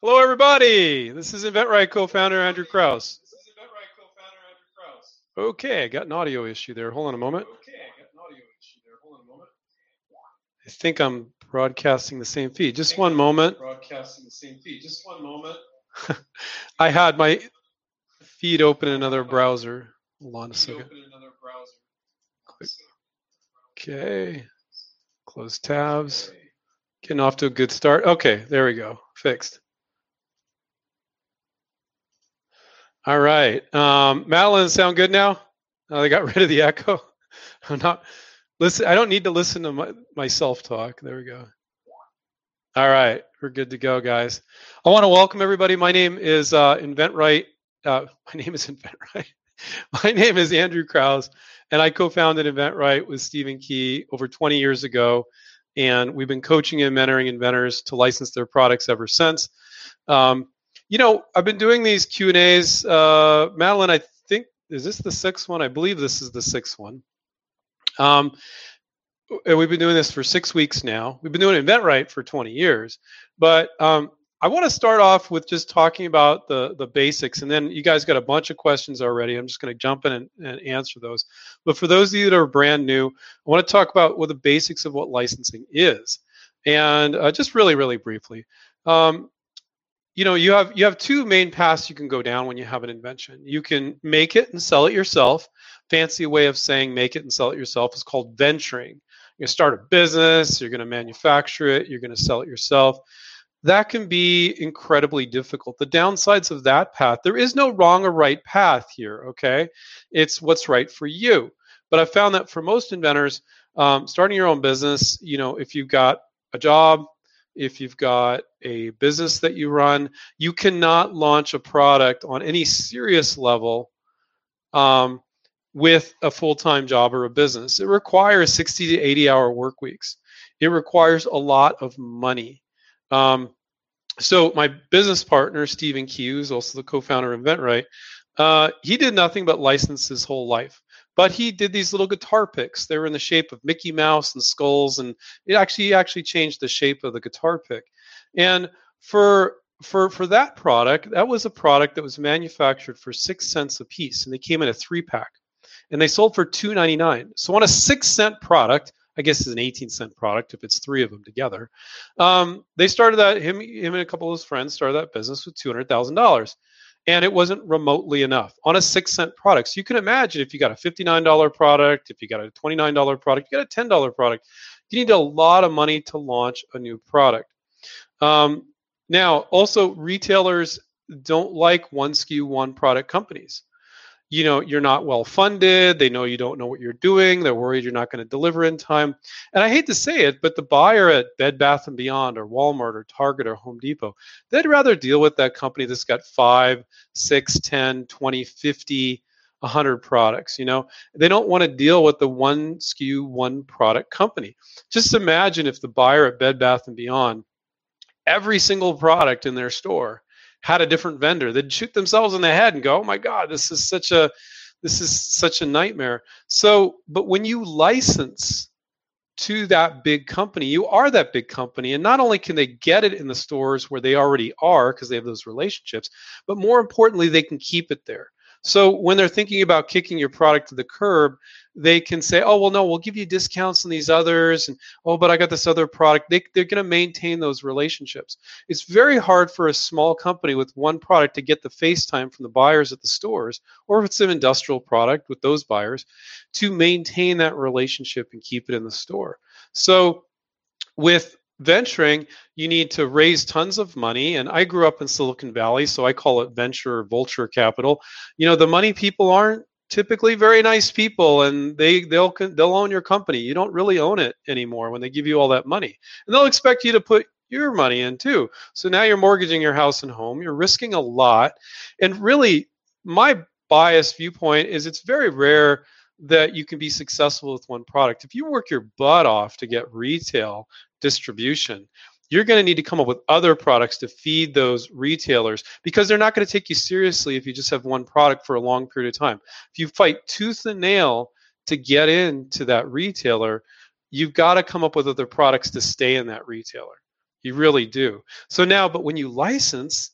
Hello, everybody. This is InventRight co-founder Andrew Krauss. This is InventRight co-founder Andrew Krauss. Okay, I got an audio issue there. Hold on a moment. Okay, I got an audio issue there. Hold on a moment. I think I'm broadcasting the same feed. Just one moment. Broadcasting the same feed. Just one moment. I had my feed open in another browser. Hold on a second. Open another browser. Click. Okay. Close tabs. Getting off to a good start. Okay, there we go. Fixed. All right. Um, Madeline, sound good now? Oh, they got rid of the echo. I'm not listen. I don't need to listen to my, myself talk. There we go. All right, we're good to go, guys. I want to welcome everybody. My name is uh, InventRight. Uh, my name is InventRight. my name is Andrew Krauss, and I co-founded InventRight with Stephen Key over 20 years ago, and we've been coaching and mentoring inventors to license their products ever since. Um, you know, I've been doing these Q and A's. Uh, Madeline, I think is this the sixth one? I believe this is the sixth one. Um, and we've been doing this for six weeks now. We've been doing InventRight for 20 years, but um, I want to start off with just talking about the the basics, and then you guys got a bunch of questions already. I'm just going to jump in and, and answer those. But for those of you that are brand new, I want to talk about what the basics of what licensing is, and uh, just really, really briefly. Um, you know you have you have two main paths you can go down when you have an invention. You can make it and sell it yourself. Fancy way of saying make it and sell it yourself is called venturing. You start a business you're going to manufacture it you're going to sell it yourself. That can be incredibly difficult. The downsides of that path there is no wrong or right path here okay? It's what's right for you. But i found that for most inventors um, starting your own business you know if you've got a job if you've got a business that you run, you cannot launch a product on any serious level um, with a full time job or a business. It requires 60 to 80 hour work weeks, it requires a lot of money. Um, so, my business partner, Stephen who's also the co founder of InventRight, uh, he did nothing but license his whole life but he did these little guitar picks. They were in the shape of Mickey Mouse and skulls, and it actually actually changed the shape of the guitar pick. And for for for that product, that was a product that was manufactured for six cents a piece, and they came in a three pack, and they sold for two ninety nine. So on a six cent product, I guess it's an 18 cent product if it's three of them together. Um, they started that him him and a couple of his friends started that business with two hundred thousand dollars and it wasn't remotely enough on a six cent product. So you can imagine if you got a $59 product, if you got a $29 product, you got a $10 product, you need a lot of money to launch a new product. Um, now, also, retailers don't like one SKU, one product companies you know you're not well funded they know you don't know what you're doing they're worried you're not going to deliver in time. And i hate to say it but the buyer at bed bath and beyond or walmart or target or home depot they'd rather deal with that company that's got 5 6 10 20 50 100 products you know? They don't want to deal with the one sku one product company. Just imagine if the buyer at bed bath and beyond every single product in their store had a different vendor. They'd shoot themselves in the head and go oh my god this is such a this is such a nightmare. So but when you license to that big company you are that big company and not only can they get it in the stores where they already are because they have those relationships but more importantly they can keep it there so when they're thinking about kicking your product to the curb, they can say, "Oh, well, no, we'll give you discounts on these others," and "Oh, but I got this other product." They, they're going to maintain those relationships. It's very hard for a small company with one product to get the face time from the buyers at the stores, or if it's an industrial product with those buyers, to maintain that relationship and keep it in the store. So with venturing, you need to raise tons of money. And I grew up in Silicon Valley, so I call it venture vulture capital. You know, the money people aren't typically very nice people and they they'll they'll own your company. You don't really own it anymore when they give you all that money. And they'll expect you to put your money in too. So now you're mortgaging your house and home. You're risking a lot. And really my biased viewpoint is it's very rare that you can be successful with one product. If you work your butt off to get retail distribution you're going to need to come up with other products to feed those retailers because they're not going to take you seriously if you just have one product for a long period of time. If you fight tooth and nail to get into that retailer, you've got to come up with other products to stay in that retailer. You really do. So now, but when you license,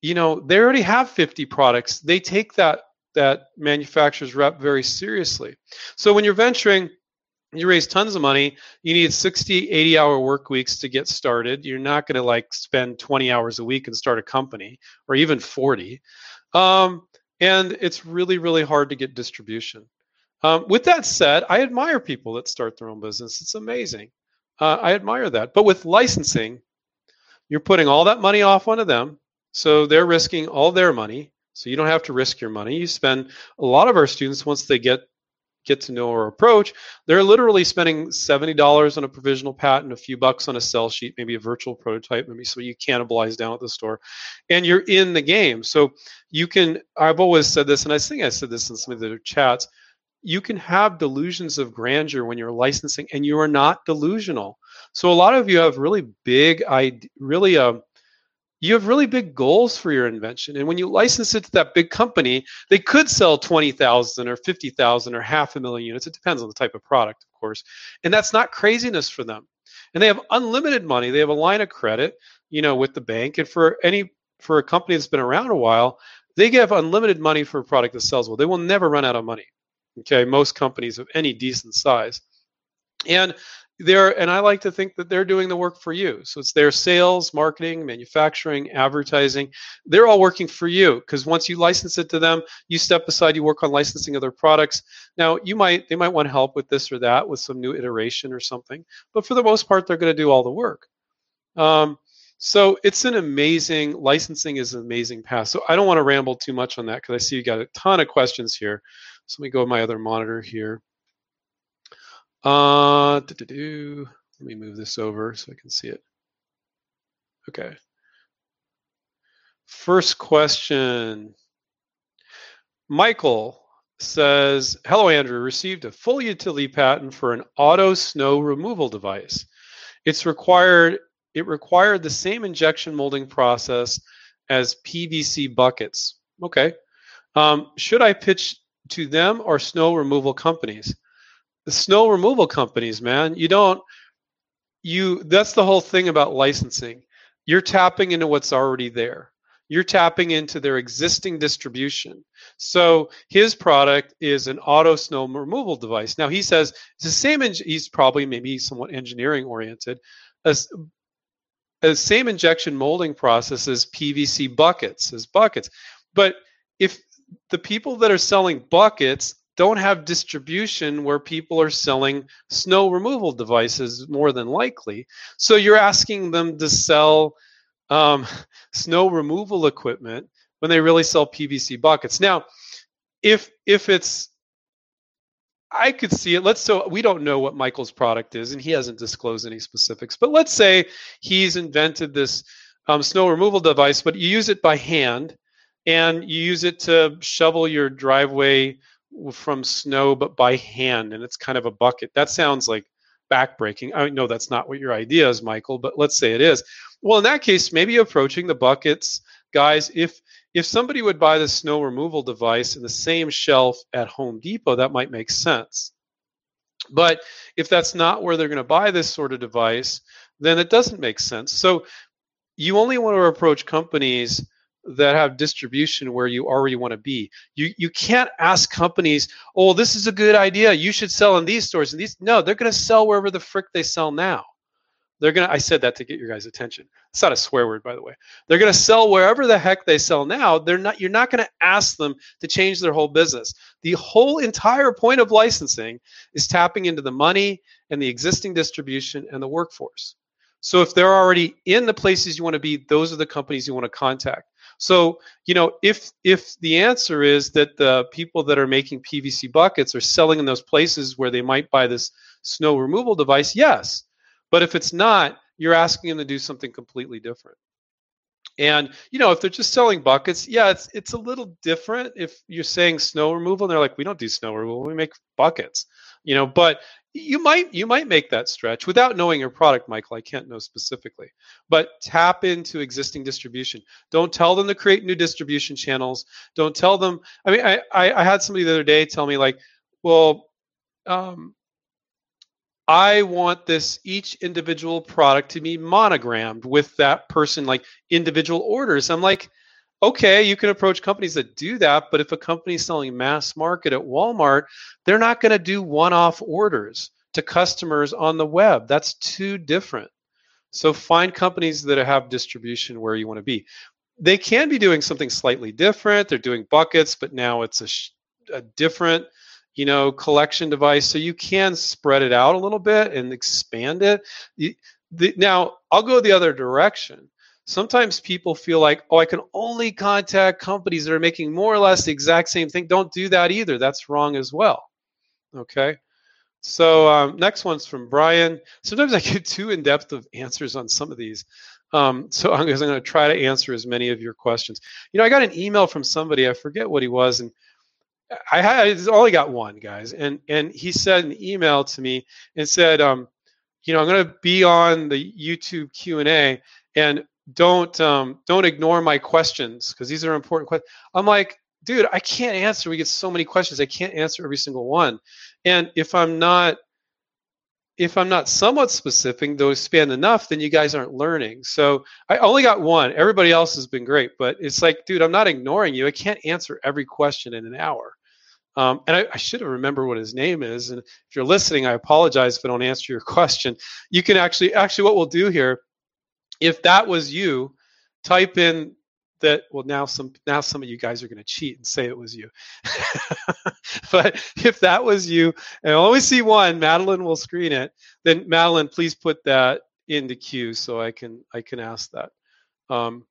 you know, they already have 50 products. They take that that manufacturer's rep very seriously. So when you're venturing, you raise tons of money, you need 60, 80 hour work weeks to get started. You're not going to like spend 20 hours a week and start a company or even 40. Um, and it's really, really hard to get distribution. Um, with that said, I admire people that start their own business. It's amazing. Uh, I admire that. But with licensing, you're putting all that money off onto them. So they're risking all their money. So you don't have to risk your money. You spend a lot of our students once they get get to know our approach, they're literally spending $70 on a provisional patent, a few bucks on a sell sheet, maybe a virtual prototype, maybe so you cannibalize down at the store, and you're in the game. So you can, I've always said this, and I think I said this in some of the chats, you can have delusions of grandeur when you're licensing and you are not delusional. So a lot of you have really big, really, um, you have really big goals for your invention. And when you license it to that big company they could sell 20000 or 50000 or half a million units. It depends on the type of product of course. And that's not craziness for them. And they have unlimited money. They have a line of credit you know with the bank. And for any for a company that's been around a while they give unlimited money for a product that sells well. They will never run out of money okay most companies of any decent size. And they're and i like to think that they're doing the work for you. So it's their sales marketing manufacturing advertising. They're all working for you because once you license it to them you step aside you work on licensing other products. Now you might they might want help with this or that with some new iteration or something but for the most part they're going to do all the work. Um, so it's an amazing licensing is an amazing path. So i don't want to ramble too much on that because i see you got a ton of questions here. So let me go to my other monitor here uh, let me move this over so I can see it. Okay. First question. Michael says, Hello, Andrew. Received a full utility patent for an auto snow removal device. It's required, it required the same injection molding process as PVC buckets. Okay. Um, should I pitch to them or snow removal companies? The snow removal companies, man. You don't you that's the whole thing about licensing. You're tapping into what's already there. You're tapping into their existing distribution. So his product is an auto snow removal device. Now he says it's the same. He's probably maybe somewhat engineering oriented. As the same injection molding process as PVC buckets, as buckets. But if the people that are selling buckets don't have distribution where people are selling snow removal devices more than likely. So you're asking them to sell um, snow removal equipment when they really sell PVC buckets. Now, if if it's I could see it. Let's so we don't know what Michael's product is, and he hasn't disclosed any specifics. But let's say he's invented this um, snow removal device, but you use it by hand, and you use it to shovel your driveway from snow, but by hand, and it's kind of a bucket. That sounds like backbreaking. I know that's not what your idea is, Michael, but let's say it is. Well, in that case, maybe approaching the buckets, guys. If if somebody would buy the snow removal device in the same shelf at Home Depot, that might make sense. But if that's not where they're going to buy this sort of device, then it doesn't make sense. So you only want to approach companies that have distribution where you already want to be. You you can't ask companies, "Oh, this is a good idea. You should sell in these stores." And these no, they're going to sell wherever the frick they sell now. They're going to I said that to get your guys' attention. It's not a swear word by the way. They're going to sell wherever the heck they sell now. They're not you're not going to ask them to change their whole business. The whole entire point of licensing is tapping into the money and the existing distribution and the workforce. So if they're already in the places you want to be, those are the companies you want to contact. So, you know, if if the answer is that the people that are making PVC buckets are selling in those places where they might buy this snow removal device, yes. But if it's not, you're asking them to do something completely different. And you know, if they're just selling buckets, yeah, it's it's a little different. If you're saying snow removal, and they're like, we don't do snow removal, we make buckets. You know, but you might you might make that stretch without knowing your product michael i can't know specifically but tap into existing distribution don't tell them to create new distribution channels don't tell them i mean i i, I had somebody the other day tell me like well um, I want this each individual product to be monogrammed with that person, like individual orders. I'm like, okay, you can approach companies that do that, but if a company is selling mass market at Walmart, they're not going to do one off orders to customers on the web. That's too different. So find companies that have distribution where you want to be. They can be doing something slightly different. They're doing buckets, but now it's a, a different you know collection device so you can spread it out a little bit and expand it the, now i'll go the other direction sometimes people feel like oh i can only contact companies that are making more or less the exact same thing. Don't do that either. That's wrong as well. Okay? So um, next one's from brian. Sometimes i get too in depth of answers on some of these. Um, so i'm, I'm going to try to answer as many of your questions. You know i got an email from somebody i forget what he was and I had I only got one, guys, and and he said an email to me and said, um, you know, I'm going to be on the YouTube Q and A, and don't um, don't ignore my questions because these are important questions. I'm like, dude, I can't answer. We get so many questions, I can't answer every single one, and if I'm not if I'm not somewhat specific, though expand enough, then you guys aren't learning. So I only got one. Everybody else has been great, but it's like, dude, I'm not ignoring you. I can't answer every question in an hour. Um, and I, I, should have remembered what his name is. And if you're listening, I apologize if I don't answer your question. You can actually, actually, what we'll do here, if that was you, type in that. Well, now some now some of you guys are going to cheat and say it was you. but if that was you, and I only see one, Madeline will screen it. Then Madeline, please put that in the queue so I can I can ask that. Um,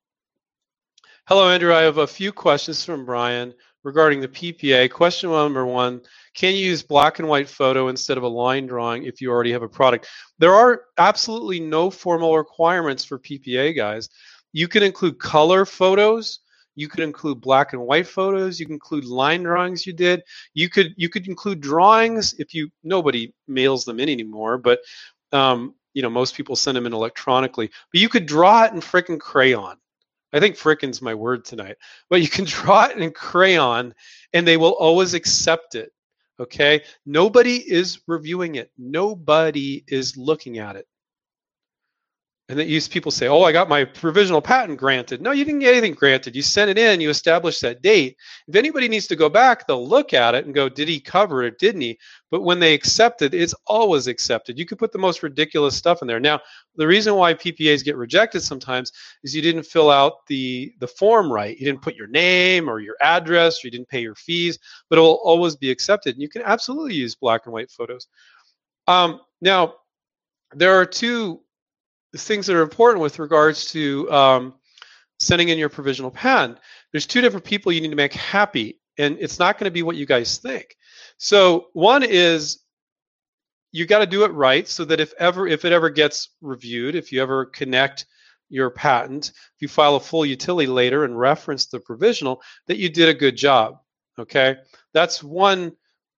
hello, Andrew. I have a few questions from Brian regarding the PPA. Question number one Can you use black and white photo instead of a line drawing if you already have a product? There are absolutely no formal requirements for PPA, guys. You can include color photos. You could include black and white photos. You can include line drawings you did. You could you could include drawings if you nobody mails them in anymore, but um, you know most people send them in electronically. But you could draw it in frickin' crayon I think frickin's my word tonight. But you can draw it in crayon and they will always accept it. Okay? Nobody is reviewing it. Nobody is looking at it. And that use people say, "Oh, I got my provisional patent granted." No, you didn't get anything granted. You sent it in. You established that date. If anybody needs to go back, they'll look at it and go, "Did he cover it? Didn't he?" But when they accept it, it's always accepted. You could put the most ridiculous stuff in there. Now, the reason why PPAs get rejected sometimes is you didn't fill out the the form right. You didn't put your name or your address, or you didn't pay your fees. But it will always be accepted. And you can absolutely use black and white photos. Um, now, there are two things that are important with regards to um, sending in your provisional patent. There's two different people you need to make happy, and it's not going to be what you guys think. So one is you got to do it right so that if ever if it ever gets reviewed, if you ever connect your patent, if you file a full utility later and reference the provisional, that you did a good job. Okay, that's one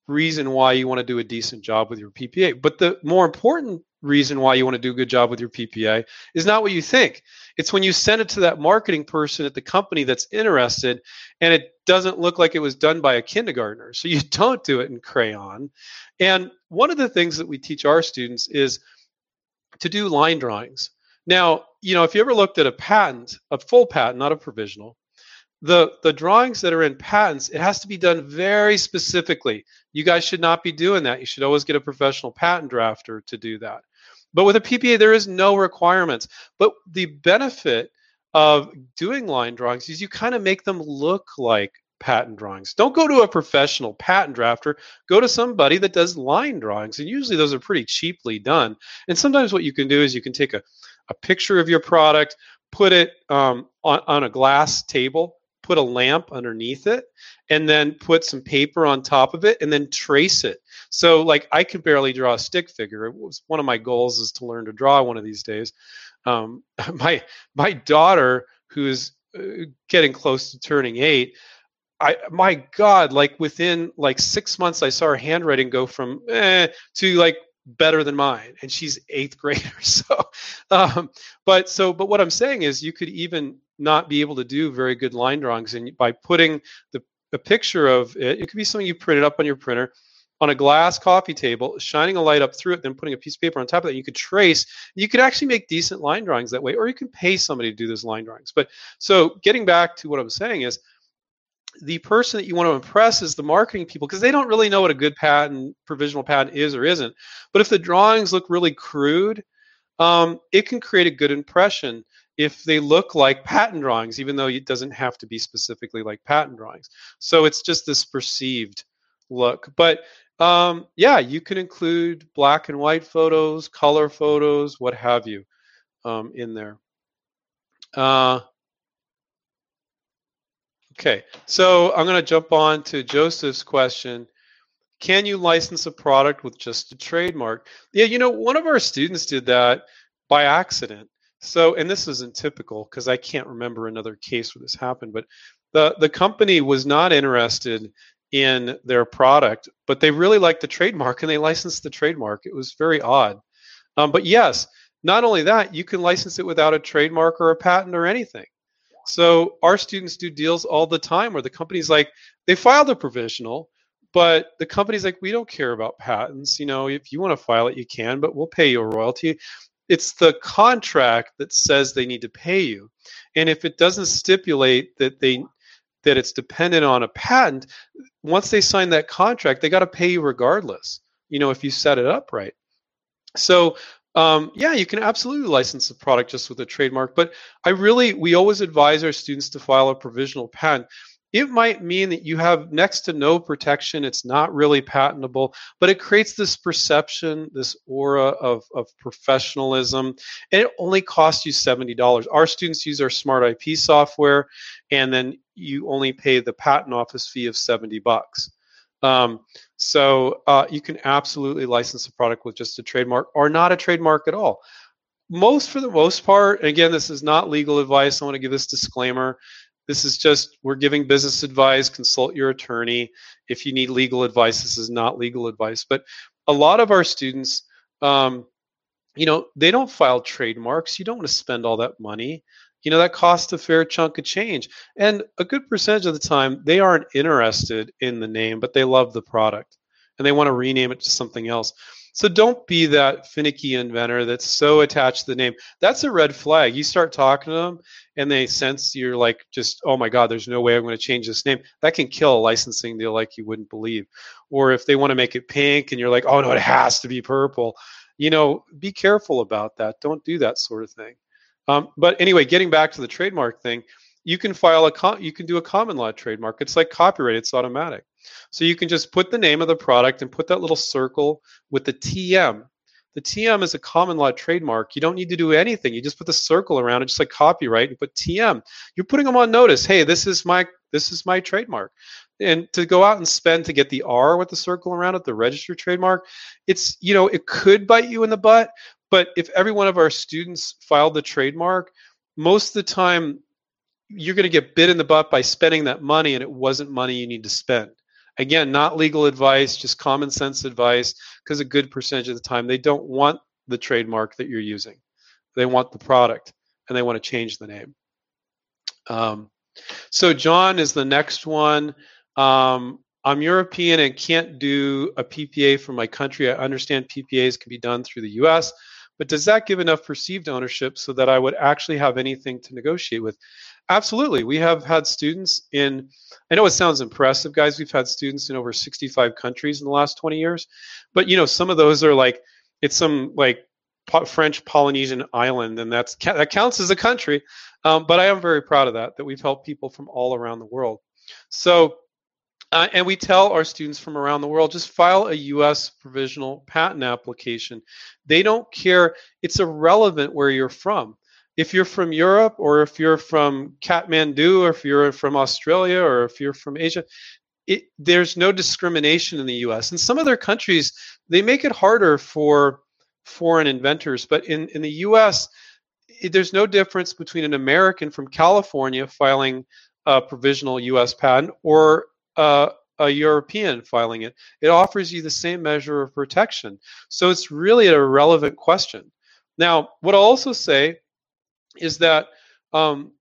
reason why you want to do a decent job with your PPA. But the more important reason why you want to do a good job with your PPA is not what you think. It's when you send it to that marketing person at the company that's interested and it doesn't look like it was done by a kindergartner. So you don't do it in crayon. And one of the things that we teach our students is to do line drawings. Now, you know, if you ever looked at a patent, a full patent, not a provisional, the the drawings that are in patents it has to be done very specifically you guys should not be doing that you should always get a professional patent drafter to do that but with a PPA, there is no requirements. But the benefit of doing line drawings is you kind of make them look like patent drawings. Don't go to a professional patent drafter. Go to somebody that does line drawings. And usually those are pretty cheaply done. And sometimes what you can do is you can take a, a picture of your product, put it um, on, on a glass table, put a lamp underneath it, and then put some paper on top of it, and then trace it. So like I could barely draw a stick figure. It was one of my goals is to learn to draw one of these days. Um, my my daughter, who's uh, getting close to turning eight, I my God, like within like six months, I saw her handwriting go from eh, to like better than mine, and she's eighth grader. So, um, but so but what I'm saying is, you could even not be able to do very good line drawings, and by putting the a picture of it, it could be something you printed up on your printer on a glass coffee table, shining a light up through it, then putting a piece of paper on top of that. You could trace. You could actually make decent line drawings that way, or you can pay somebody to do those line drawings. But so getting back to what I was saying is the person that you want to impress is the marketing people because they don't really know what a good patent, provisional patent is or isn't. But if the drawings look really crude, um, it can create a good impression if they look like patent drawings, even though it doesn't have to be specifically like patent drawings. So it's just this perceived look. But um, yeah, you can include black and white photos, color photos, what have you, um, in there. Uh, okay, so I'm going to jump on to Joseph's question. Can you license a product with just a trademark? Yeah, you know, one of our students did that by accident. So, and this isn't typical because I can't remember another case where this happened, but the, the company was not interested in their product, but they really liked the trademark and they licensed the trademark. It was very odd. Um, but yes, not only that, you can license it without a trademark or a patent or anything. So our students do deals all the time where the company's like, they filed a provisional, but the company's like, we don't care about patents. You know, if you want to file it, you can, but we'll pay you a royalty. It's the contract that says they need to pay you. And if it doesn't stipulate that they that it's dependent on a patent, once they sign that contract, they got to pay you regardless. You know, if you set it up right. So um, yeah, you can absolutely license the product just with a trademark. But I really, we always advise our students to file a provisional patent it might mean that you have next to no protection. It's not really patentable, but it creates this perception, this aura of, of professionalism, and it only costs you $70. Our students use our smart IP software, and then you only pay the patent office fee of 70 bucks. Um, so uh, you can absolutely license a product with just a trademark or not a trademark at all. Most, for the most part, again, this is not legal advice. I want to give this disclaimer. This is just, we're giving business advice, consult your attorney. If you need legal advice, this is not legal advice. But a lot of our students, um, you know, they don't file trademarks. You don't want to spend all that money. You know, that costs a fair chunk of change. And a good percentage of the time, they aren't interested in the name, but they love the product and they want to rename it to something else. So don't be that finicky inventor that's so attached to the name. That's a red flag. You start talking to them and they sense you're like just, oh my God, there's no way I'm going to change this name. That can kill a licensing deal like you wouldn't believe. Or if they want to make it pink and you're like, oh no, it has to be purple. You know, be careful about that. Don't do that sort of thing. Um, but anyway, getting back to the trademark thing, you can file a con- you can do a common law trademark. It's like copyright. It's automatic. So you can just put the name of the product and put that little circle with the TM. The TM is a common law trademark. You don't need to do anything. You just put the circle around it, just like copyright, and put TM. You're putting them on notice. Hey, this is my this is my trademark. And to go out and spend to get the R with the circle around it, the registered trademark, it's you know it could bite you in the butt. But if every one of our students filed the trademark, most of the time you're going to get bit in the butt by spending that money, and it wasn't money you need to spend. Again, not legal advice, just common sense advice, because a good percentage of the time they don't want the trademark that you're using. They want the product and they want to change the name. Um, so, John is the next one. Um, I'm European and can't do a PPA for my country. I understand PPAs can be done through the US, but does that give enough perceived ownership so that I would actually have anything to negotiate with? Absolutely. We have had students in, I know it sounds impressive, guys. We've had students in over 65 countries in the last 20 years. But, you know, some of those are like, it's some like French Polynesian island, and that's that counts as a country. Um, but I am very proud of that, that we've helped people from all around the world. So, uh, and we tell our students from around the world just file a US provisional patent application. They don't care, it's irrelevant where you're from if you're from Europe or if you're from Kathmandu or if you're from Australia or if you're from Asia, it, there's no discrimination in the US. In some other countries, they make it harder for foreign inventors, but in, in the US, it, there's no difference between an American from California filing a provisional US patent or uh, a European filing it. It offers you the same measure of protection. So it's really a relevant question. Now, what I'll also say is that um,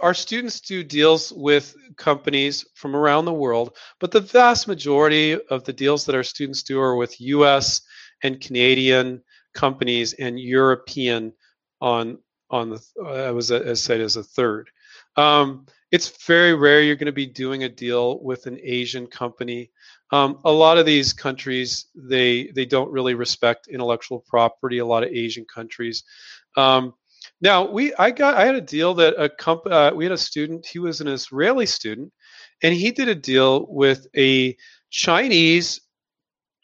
our students do deals with companies from around the world, but the vast majority of the deals that our students do are with U.S. and Canadian companies and European on on the uh, I was as said as a third. Um, it's very rare you're going to be doing a deal with an Asian company. Um, a lot of these countries they they don't really respect intellectual property. A lot of Asian countries. Um, now we I got I had a deal that a comp uh, we had a student he was an Israeli student and he did a deal with a Chinese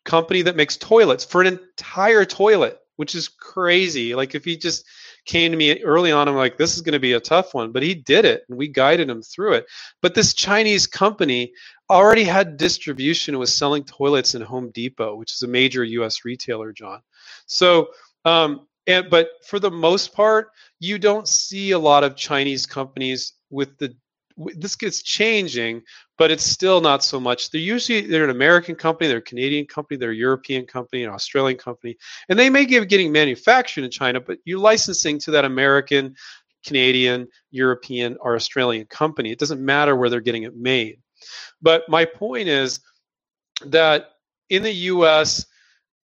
company that makes toilets for an entire toilet, which is crazy. Like if he just came to me early on, I'm like, this is going to be a tough one, but he did it and we guided him through it. But this Chinese company already had distribution, was selling toilets in Home Depot, which is a major US retailer, John. So, um, and but for the most part, you don't see a lot of Chinese companies with the this gets changing, but it's still not so much. They're usually they're an American company, they're a Canadian company, they're a European company, an Australian company, and they may give getting manufactured in China, but you're licensing to that American, Canadian, European, or Australian company. It doesn't matter where they're getting it made. But my point is that in the U.S.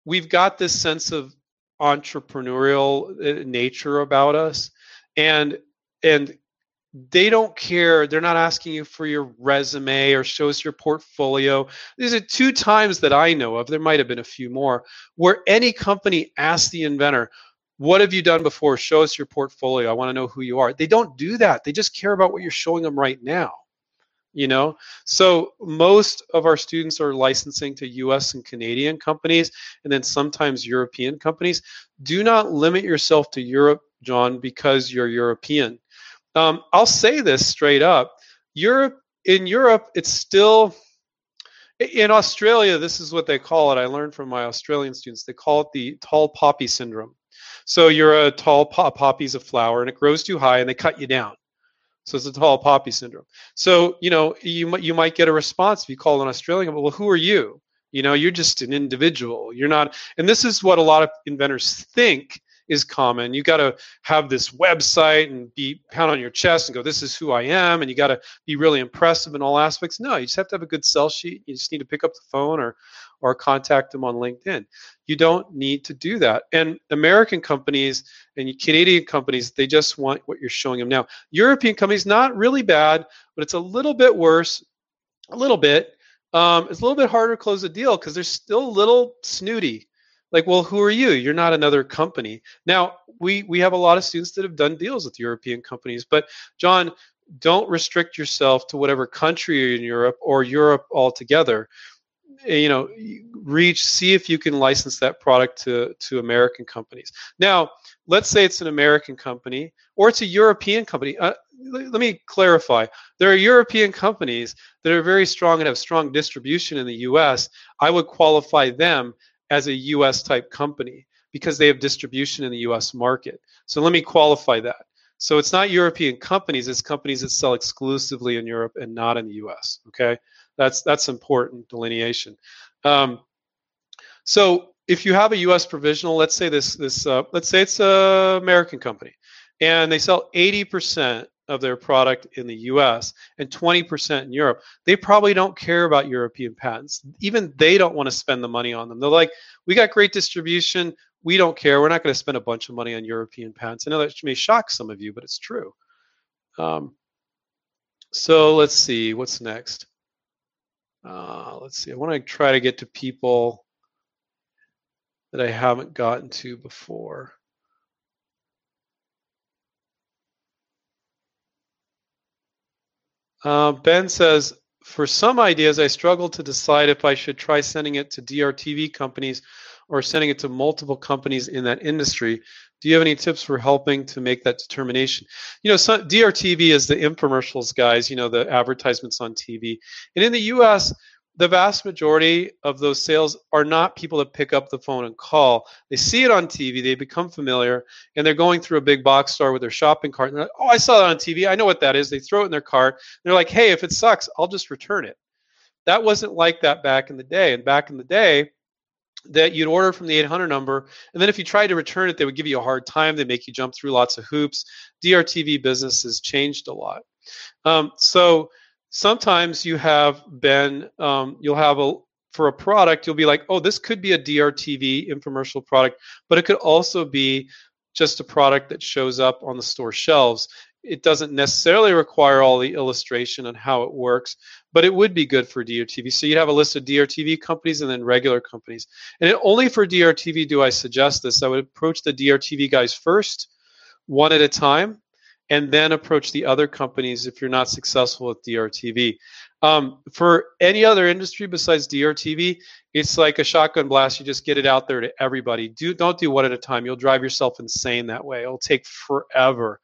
we've got this sense of entrepreneurial uh, nature about us, and and they don't care. They're not asking you for your resume or show us your portfolio. These are two times that I know of. There might have been a few more where any company asks the inventor, What have you done before? Show us your portfolio. I want to know who you are. They don't do that. They just care about what you're showing them right now. You know, so most of our students are licensing to US and Canadian companies and then sometimes European companies. Do not limit yourself to Europe, John, because you're European um, I'll say this straight up. Europe in Europe, it's still in Australia. This is what they call it. I learned from my Australian students. They call it the tall poppy syndrome. So you're a tall po- poppy's a flower, and it grows too high, and they cut you down. So it's a tall poppy syndrome. So you know you you might get a response if you call an Australian. but Well, who are you? You know, you're just an individual. You're not. And this is what a lot of inventors think is common. You got to have this website and be pound on your chest and go, "This is who I am," and you got to be really impressive in all aspects. No, you just have to have a good sell sheet. You just need to pick up the phone or or contact them on LinkedIn. You don't need to do that. And American companies and Canadian companies, they just want what you're showing them now. European companies, not really bad, but it's a little bit worse, a little bit. Um, it's a little bit harder to close a deal because they're still a little snooty like well who are you? You're not another company. Now we we have a lot of students that have done deals with european companies but john don't restrict yourself to whatever country you're in europe or europe altogether. Eh, you know reach see if you can license that product to to american companies. Now let's say it's an american company or it's a european company. Uh, let me clarify. There are european companies that are very strong and have strong distribution in the us i would qualify them as a US type company because they have distribution in the US market. So let me qualify that. So it's not European companies, it's companies that sell exclusively in Europe and not in the US. Okay, that's that's important delineation. Um, so if you have a U.S. provisional, let's say this this uh, let's say it's a American company, and they sell 80% of their product in the US and 20% in Europe, they probably don't care about European patents. Even they don't want to spend the money on them. They're like, we got great distribution. We don't care. We're not going to spend a bunch of money on European patents. I know that may shock some of you, but it's true. Um, so let's see, what's next? Uh, let's see, I want to try to get to people that I haven't gotten to before. Uh, ben says, for some ideas, I struggle to decide if I should try sending it to DRTV companies or sending it to multiple companies in that industry. Do you have any tips for helping to make that determination? You know, so DRTV is the infomercials guys, you know, the advertisements on TV. And in the US, the vast majority of those sales are not people that pick up the phone and call. They see it on TV, they become familiar, and they're going through a big box store with their shopping cart. And they're like, oh, I saw that on TV. I know what that is. They throw it in their cart. They're like, hey, if it sucks, I'll just return it. That wasn't like that back in the day. And back in the day, that you'd order from the 800 number and then if you tried to return it they would give you a hard time they make you jump through lots of hoops drtv business has changed a lot Um, so sometimes you have been, um, you'll have a, for a product, you'll be like, oh, this could be a DRTV infomercial product, but it could also be just a product that shows up on the store shelves. It doesn't necessarily require all the illustration on how it works, but it would be good for DRTV. So you'd have a list of DRTV companies and then regular companies. And it, only for DRTV do I suggest this. I would approach the DRTV guys first, one at a time, and then approach the other companies if you're not successful with DRTV. Um, for any other industry besides DRTV, it's like a shotgun blast. You just get it out there to everybody. Do don't do one at a time. You'll drive yourself insane that way. It'll take forever.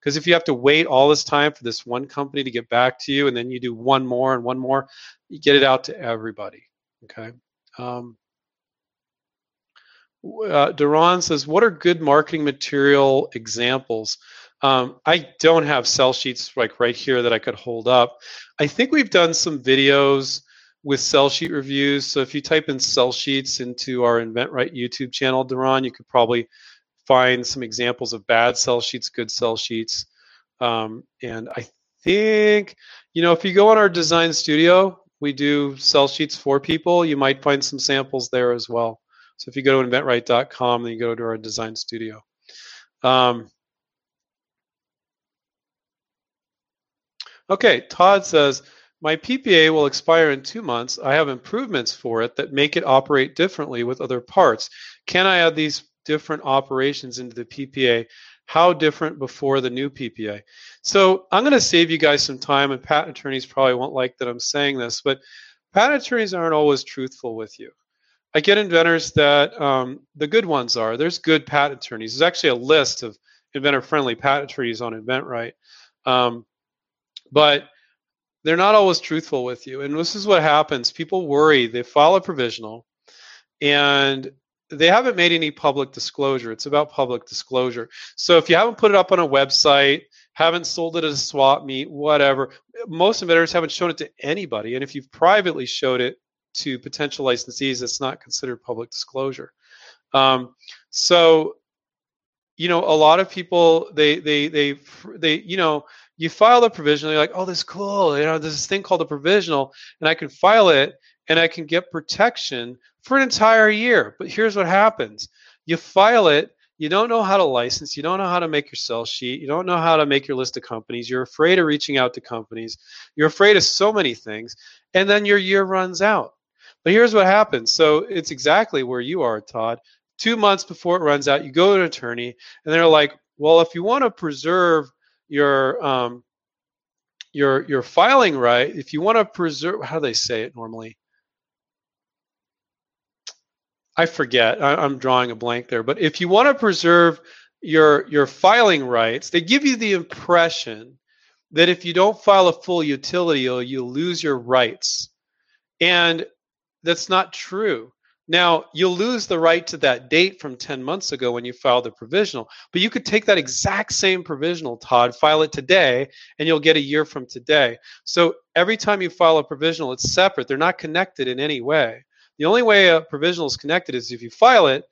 Because if you have to wait all this time for this one company to get back to you, and then you do one more and one more, you get it out to everybody. Okay. Um, uh, Duran says, "What are good marketing material examples?" Um, I don't have sell sheets like right here that I could hold up. I think we've done some videos with sell sheet reviews. So if you type in sell sheets into our InventRight YouTube channel, Duran, you could probably find some examples of bad sell sheets, good sell sheets. Um, and I think, you know, if you go on our design studio, we do sell sheets for people. You might find some samples there as well. So if you go to inventright.com, then you go to our design studio. Um, okay, Todd says, my PPA will expire in two months. I have improvements for it that make it operate differently with other parts. Can I add these different operations into the PPA? How different before the new PPA? So I'm going to save you guys some time, and patent attorneys probably won't like that I'm saying this, but patent attorneys aren't always truthful with you. I get inventors that um, the good ones are. There's good patent attorneys. There's actually a list of inventor-friendly patent attorneys on InventRight, um, but they're not always truthful with you. And this is what happens. People worry. They file a provisional, and they haven't made any public disclosure. It's about public disclosure. So if you haven't put it up on a website, haven't sold it at a swap meet, whatever, most inventors haven't shown it to anybody. And if you've privately showed it to potential licensees, it's not considered public disclosure. Um, so, you know, a lot of people they they they they you know you file a provisional. You're like, oh, this is cool. You know, there's this thing called a provisional, and I can file it and I can get protection for an entire year. But here's what happens: you file it. You don't know how to license. You don't know how to make your sell sheet. You don't know how to make your list of companies. You're afraid of reaching out to companies. You're afraid of so many things. And then your year runs out. But here's what happens. So it's exactly where you are, Todd. Two months before it runs out, you go to an attorney, and they're like, "Well, if you want to preserve your um, your your filing right, if you want to preserve, how do they say it normally? I forget. I, I'm drawing a blank there. But if you want to preserve your your filing rights, they give you the impression that if you don't file a full utility, you'll, you'll lose your rights. And that's not true. Now, you'll lose the right to that date from 10 months ago when you filed the provisional, but you could take that exact same provisional, Todd, file it today, and you'll get a year from today. So every time you file a provisional, it's separate. They're not connected in any way. The only way a provisional is connected is if you file it,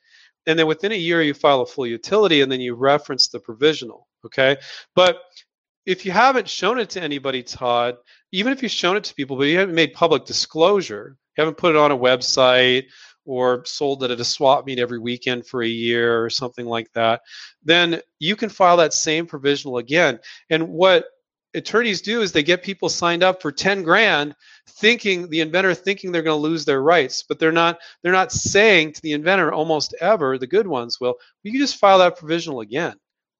and then within a year you file a full utility, and then you reference the provisional. Okay, but if you haven't shown it to anybody, Todd, even if you've shown it to people, but you haven't made public disclosure, you haven't put it on a website or sold it at a swap meet every weekend for a year or something like that, then you can file that same provisional again. And what attorneys do is they get people signed up for 10 grand thinking the inventor thinking they're going to lose their rights but they're not they're not saying to the inventor almost ever the good ones will you can just file that provisional again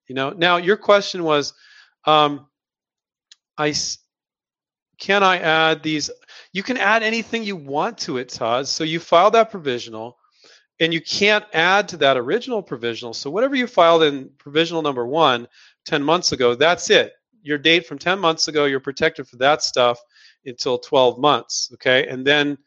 you know now your question was um, i can i add these you can add anything you want to it, Todd. So you filed that provisional and you can't add to that original provisional. So whatever you filed in provisional number one 10 months ago, that's it. Your date from 10 months ago, you're protected for that stuff until 12 months. Okay. And then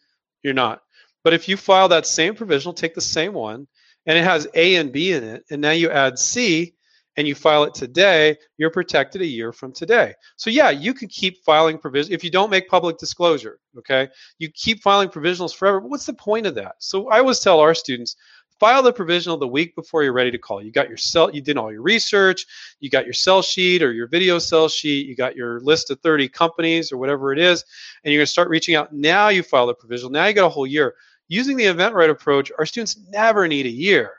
you're not. But if you file that same provisional, take the same one, and it has A and B in it, and now you add C, and you file it today, you're protected a year from today. So yeah, you can keep filing provision if you don't make public disclosure. Okay, you keep filing provisionals forever. What's the point of that? So I always tell our students, file the provisional the week before you're ready to call. You got your cell, you did all your research, you got your sell sheet or your video sell sheet, you got your list of 30 companies or whatever it is, and you're going to start reaching out. Now you file the provisional. Now you got a whole year. Using the InventRight approach, our students never need a year.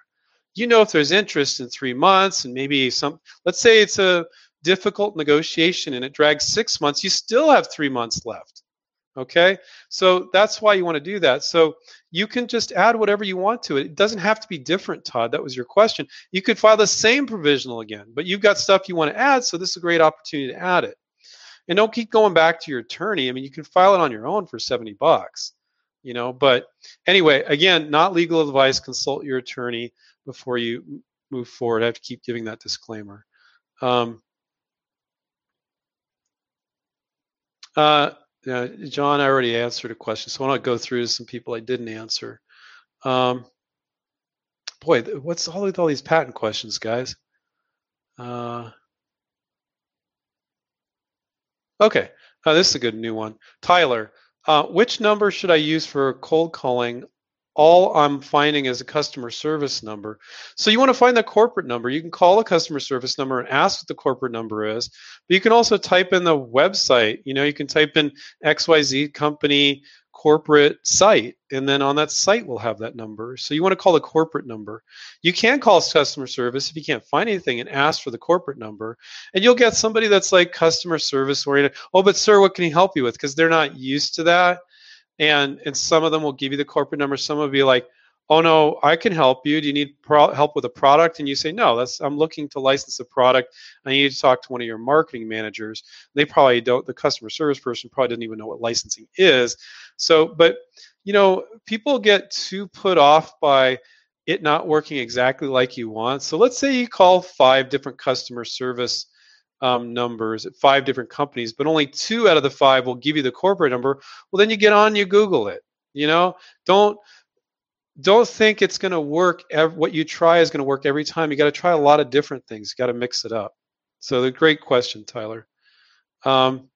You know if there's interest in three months and maybe some, let's say it's a difficult negotiation and it drags six months, you still have three months left. Okay, so that's why you want to do that. So you can just add whatever you want to it. It doesn't have to be different, Todd. That was your question. You could file the same provisional again, but you've got stuff you want to add, so this is a great opportunity to add it. And don't keep going back to your attorney. I mean, you can file it on your own for 70 bucks, you know. But anyway, again, not legal advice. Consult your attorney before you move forward. I have to keep giving that disclaimer. Um, uh, John, I already answered a question, so I want to go through some people I didn't answer. Um, boy, what's all with all these patent questions, guys? Uh, okay, uh, this is a good new one. Tyler, uh, which number should I use for cold calling all I'm finding is a customer service number. So you want to find the corporate number. You can call a customer service number and ask what the corporate number is. But you can also type in the website. You know, you can type in XYZ company corporate site, and then on that site we'll have that number. So you want to call the corporate number. You can call customer service if you can't find anything and ask for the corporate number, and you'll get somebody that's like customer service oriented. Oh, but sir, what can he help you with? Because they're not used to that and and some of them will give you the corporate number. Some will be like oh no i can help you. Do you need pro- help with a product? And you say no that's i'm looking to license a product. I need to talk to one of your marketing managers. They probably don't the customer service person probably doesn't even know what licensing is. So but you know people get too put off by it not working exactly like you want. So let's say you call five different customer service um, numbers at five different companies, but only two out of the five will give you the corporate number, well, then you get on, you Google it. You know, don't don't think it's going to work. Ev- what you try is going to work every time. You got to try a lot of different things. You got to mix it up. So, the great question, Tyler. Um,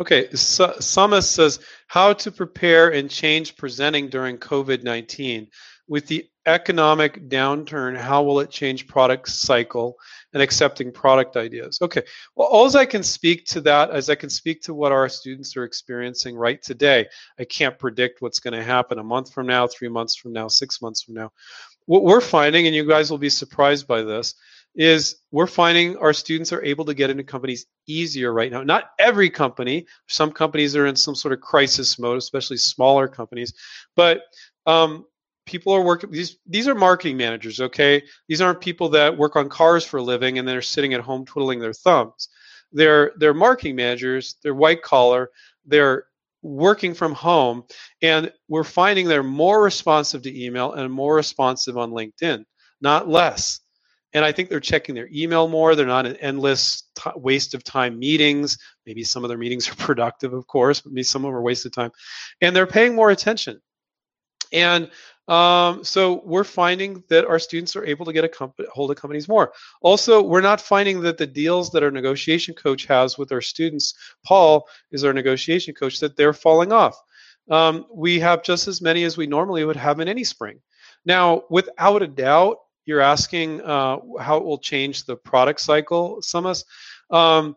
Okay, so, Samus says how to prepare and change presenting during COVID 19 with the economic downturn, how will it change product cycle and accepting product ideas? Okay, well, all I can speak to that is I can speak to what our students are experiencing right today. I can't predict what's going to happen a month from now, three months from now, six months from now. What we're finding, and you guys will be surprised by this, is we're finding our students are able to get into companies easier right now. Not every company, some companies are in some sort of crisis mode, especially smaller companies, but um, people are working these these are marketing managers okay? These aren't people that work on cars for a living and they're sitting at home twiddling their thumbs. They're they're marketing managers they're white collar they're working from home and we're finding they're more responsive to email and more responsive on linkedin not less. And i think they're checking their email more. They're not an endless t- waste of time meetings. Maybe some of their meetings are productive of course but maybe some of them are wasted time. And they're paying more attention. And um, so we're finding that our students are able to get a company, hold of companies more. Also, we're not finding that the deals that our negotiation coach has with our students, Paul is our negotiation coach, that they're falling off. Um, we have just as many as we normally would have in any spring. Now, without a doubt, you're asking uh, how it will change the product cycle, Sumas. Um,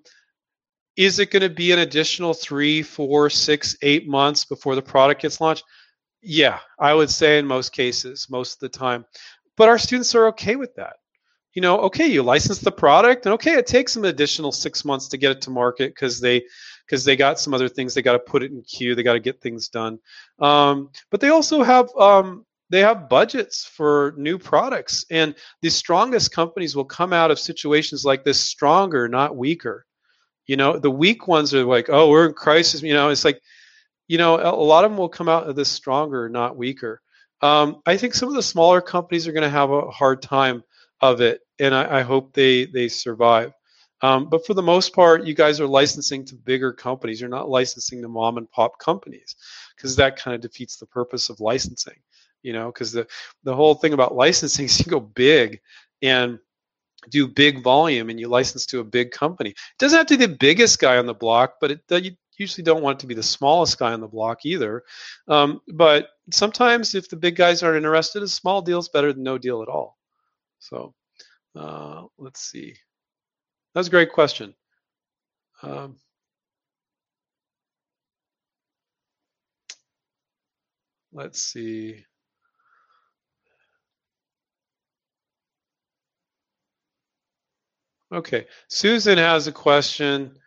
is it going to be an additional three, four, six, eight months before the product gets launched? Yeah, I would say in most cases, most of the time. But our students are okay with that. You know, okay, you license the product, and okay, it takes them an additional six months to get it to market because they because they got some other things they got to put it in queue, they got to get things done. Um, but they also have um, they have budgets for new products, and the strongest companies will come out of situations like this stronger, not weaker. You know, the weak ones are like, oh, we're in crisis. You know, it's like you know, a lot of them will come out of this stronger, not weaker. Um, I think some of the smaller companies are going to have a hard time of it, and I, I hope they they survive. Um, but for the most part, you guys are licensing to bigger companies. You're not licensing to mom and pop companies because that kind of defeats the purpose of licensing. You know, because the the whole thing about licensing is you go big and do big volume and you license to a big company. It doesn't have to be the biggest guy on the block, but it, usually don't want it to be the smallest guy on the block either. Um, but sometimes if the big guys aren't interested, a small deal is better than no deal at all. So uh, let's see. That's a great question. Um, let's see. Okay, Susan has a question.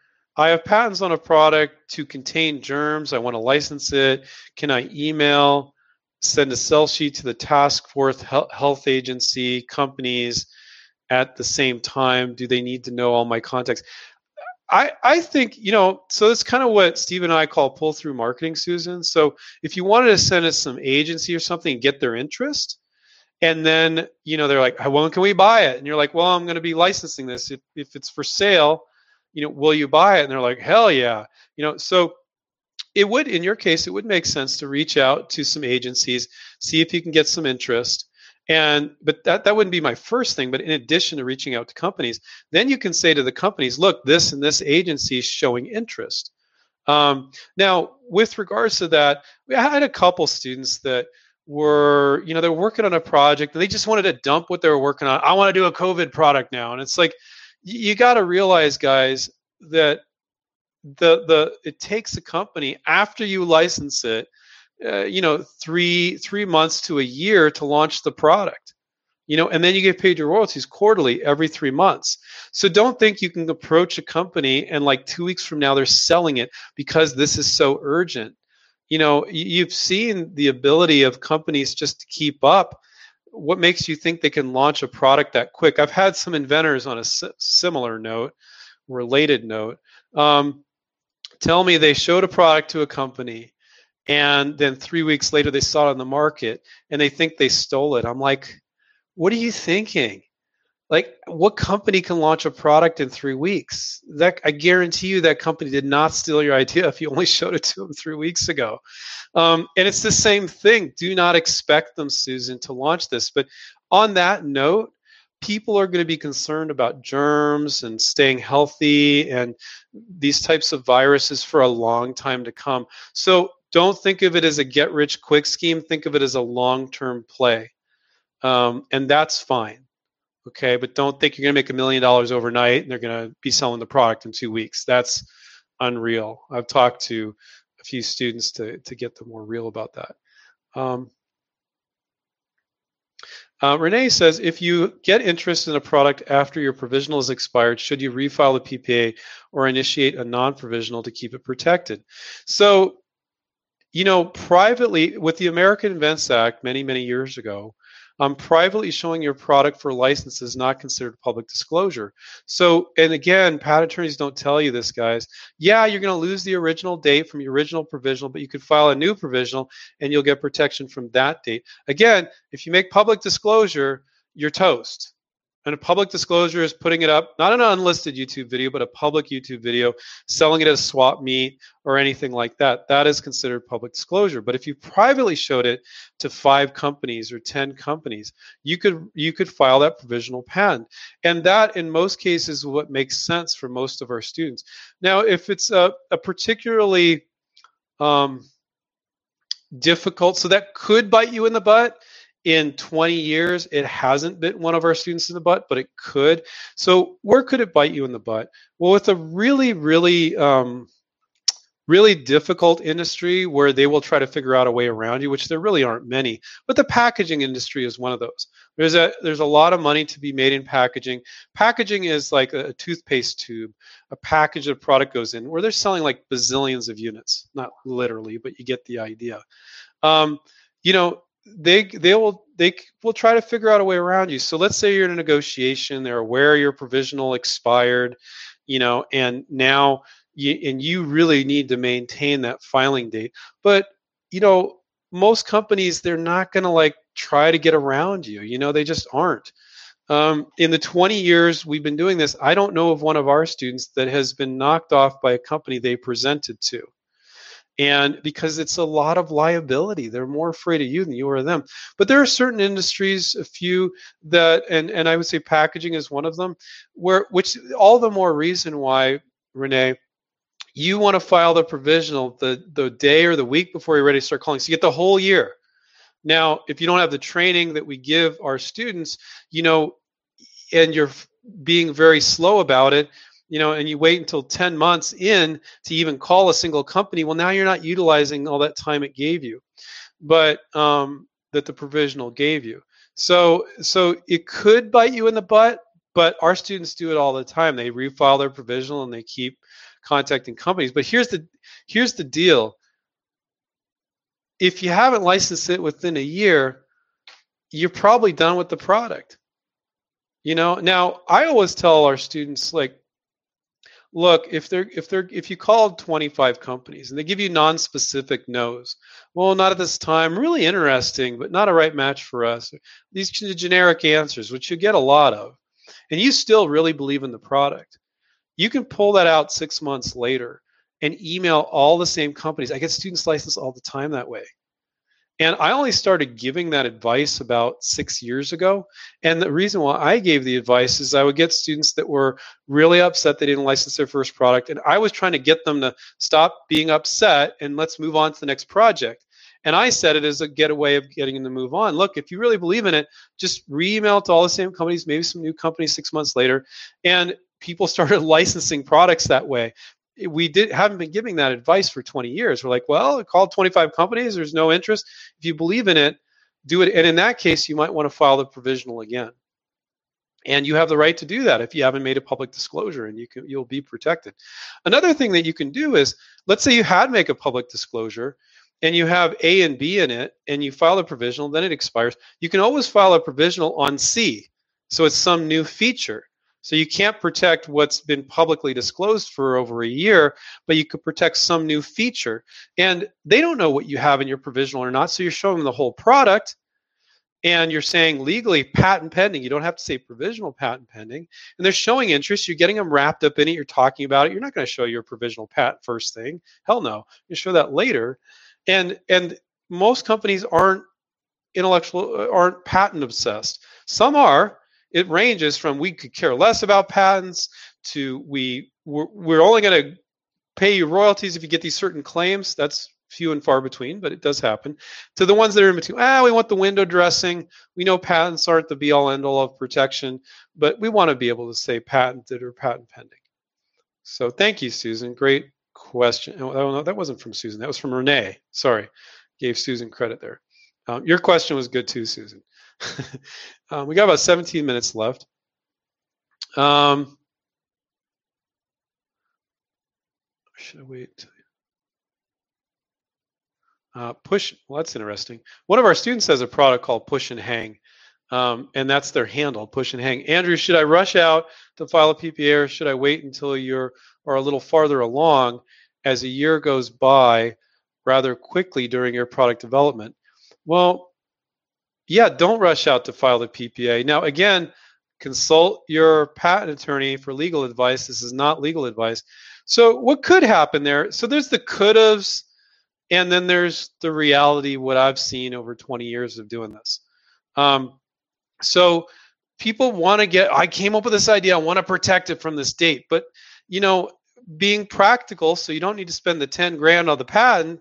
I have patents on a product to contain germs. I want to license it. Can I email, send a sell sheet to the task force health agency companies at the same time? Do they need to know all my contacts? I, I think, you know, so that's kind of what Steve and I call pull through marketing, Susan. So if you wanted to send us some agency or something get their interest, and then you know they're like when can we buy it and you're like well i'm going to be licensing this if, if it's for sale you know will you buy it? And they're like hell yeah. You know so it would in your case it would make sense to reach out to some agencies see if you can get some interest and but that that wouldn't be my first thing but in addition to reaching out to companies then you can say to the companies look this and this agency is showing interest. Um, now with regards to that we had a couple students that were you know they're working on a project and they just wanted to dump what they were working on. I want to do a covid product now. And it's like you got to realize guys that the the it takes a company after you license it uh, you know three three months to a year to launch the product you know and then you get paid your royalties quarterly every three months. So don't think you can approach a company and like two weeks from now they're selling it because this is so urgent. You know you've seen the ability of companies just to keep up what makes you think they can launch a product that quick? I've had some inventors on a similar note related note. Um, tell me they showed a product to a company and then three weeks later they saw it on the market and they think they stole it. I'm like what are you thinking like what company can launch a product in three weeks? That i guarantee you that company did not steal your idea if you only showed it to them three weeks ago. Um, and it's the same thing. Do not expect them susan to launch this. But on that note people are going to be concerned about germs and staying healthy and these types of viruses for a long time to come. So don't think of it as a get rich quick scheme. Think of it as a long term play. Um, and that's fine okay but don't think you're going to make a million dollars overnight and they're going to be selling the product in two weeks. That's unreal. I've talked to a few students to, to get them more real about that. Um, uh, renee says if you get interest in a product after your provisional is expired should you refile the ppa or initiate a non-provisional to keep it protected? So you know privately with the american invents act many many years ago um, privately showing your product for license is not considered public disclosure. So, and again, patent attorneys don't tell you this, guys. Yeah, you're going to lose the original date from your original provisional, but you could file a new provisional and you'll get protection from that date. Again, if you make public disclosure, you're toast. And a public disclosure is putting it up, not an unlisted YouTube video, but a public YouTube video, selling it at a swap meet or anything like that. That is considered public disclosure. But if you privately showed it to five companies or 10 companies, you could you could file that provisional patent. And that in most cases is what makes sense for most of our students. Now, if it's a, a particularly um, difficult, so that could bite you in the butt in 20 years it hasn't bit one of our students in the butt but it could. So where could it bite you in the butt? Well with a really really um, really difficult industry where they will try to figure out a way around you which there really aren't many but the packaging industry is one of those. There's a there's a lot of money to be made in packaging. Packaging is like a, a toothpaste tube. A package of product goes in where they're selling like bazillions of units. Not literally but you get the idea. Um, you know they they will they will try to figure out a way around you. So let's say you're in a negotiation, they're aware your provisional expired, you know, and now you and you really need to maintain that filing date. But you know, most companies they're not going to like try to get around you. You know, they just aren't. Um, in the 20 years we've been doing this, I don't know of one of our students that has been knocked off by a company they presented to and because it's a lot of liability they're more afraid of you than you are of them but there are certain industries a few that and and i would say packaging is one of them where which all the more reason why renee you want to file the provisional the, the day or the week before you're ready to start calling. So you get the whole year. Now, if you don't have the training that we give our students, you know, and you're being very slow about it, you know, and you wait until 10 months in to even call a single company, well, now you're not utilizing all that time it gave you, but um, that the provisional gave you. So, so it could bite you in the butt, but our students do it all the time. They refile their provisional and they keep contacting companies. But here's the here's the deal. If you haven't licensed it within a year, you're probably done with the product. You know, now I always tell our students like look, if they're if they're if you call 25 companies and they give you non-specific no's, well, not at this time, really interesting, but not a right match for us. These generic answers, which you get a lot of, and you still really believe in the product, you can pull that out six months later and email all the same companies. I get students licensed all the time that way. And I only started giving that advice about six years ago. And the reason why I gave the advice is I would get students that were really upset they didn't license their first product. And I was trying to get them to stop being upset and let's move on to the next project. And I said it as a getaway of getting them to move on. Look, if you really believe in it, just re-email to all the same companies, maybe some new companies six months later. And people started licensing products that way we did haven't been giving that advice for 20 years. We're like, well, call 25 companies. There's no interest. If you believe in it, do it. And in that case, you might want to file the provisional again. And you have the right to do that if you haven't made a public disclosure, and you can you'll be protected. Another thing that you can do is, let's say you had make a public disclosure, and you have A and B in it, and you file a provisional, then it expires. You can always file a provisional on C, so it's some new feature. So you can't protect what's been publicly disclosed for over a year, but you could protect some new feature. And they don't know what you have in your provisional or not. So you're showing them the whole product and you're saying legally patent pending. You don't have to say provisional patent pending. And they're showing interest. You're getting them wrapped up in it. You're talking about it. You're not going to show your provisional patent first thing. Hell no. You show that later. And and most companies aren't intellectual uh, aren't patent obsessed. Some are, it ranges from we could care less about patents to we we're, we're only going to pay you royalties if you get these certain claims. That's few and far between, but it does happen. To the ones that are in between, ah, we want the window dressing. We know patents aren't the be all end all of protection, but we want to be able to say patented or patent pending. So thank you, Susan. Great question. Oh, no, that wasn't from Susan. That was from Renee. Sorry, gave Susan credit there. Um, your question was good too, Susan. um, we got about 17 minutes left. Um, should I wait? Uh, push, well, that's interesting. One of our students has a product called Push and Hang, um, and that's their handle, Push and Hang. Andrew, should I rush out to file a PPA or should I wait until you're or a little farther along as a year goes by rather quickly during your product development? Well, yeah, don't rush out to file the PPA. Now, again, consult your patent attorney for legal advice. This is not legal advice. So, what could happen there? So, there's the could haves, and then there's the reality, what I've seen over 20 years of doing this. Um, so, people want to get, I came up with this idea, I want to protect it from this date. But, you know, being practical, so you don't need to spend the 10 grand on the patent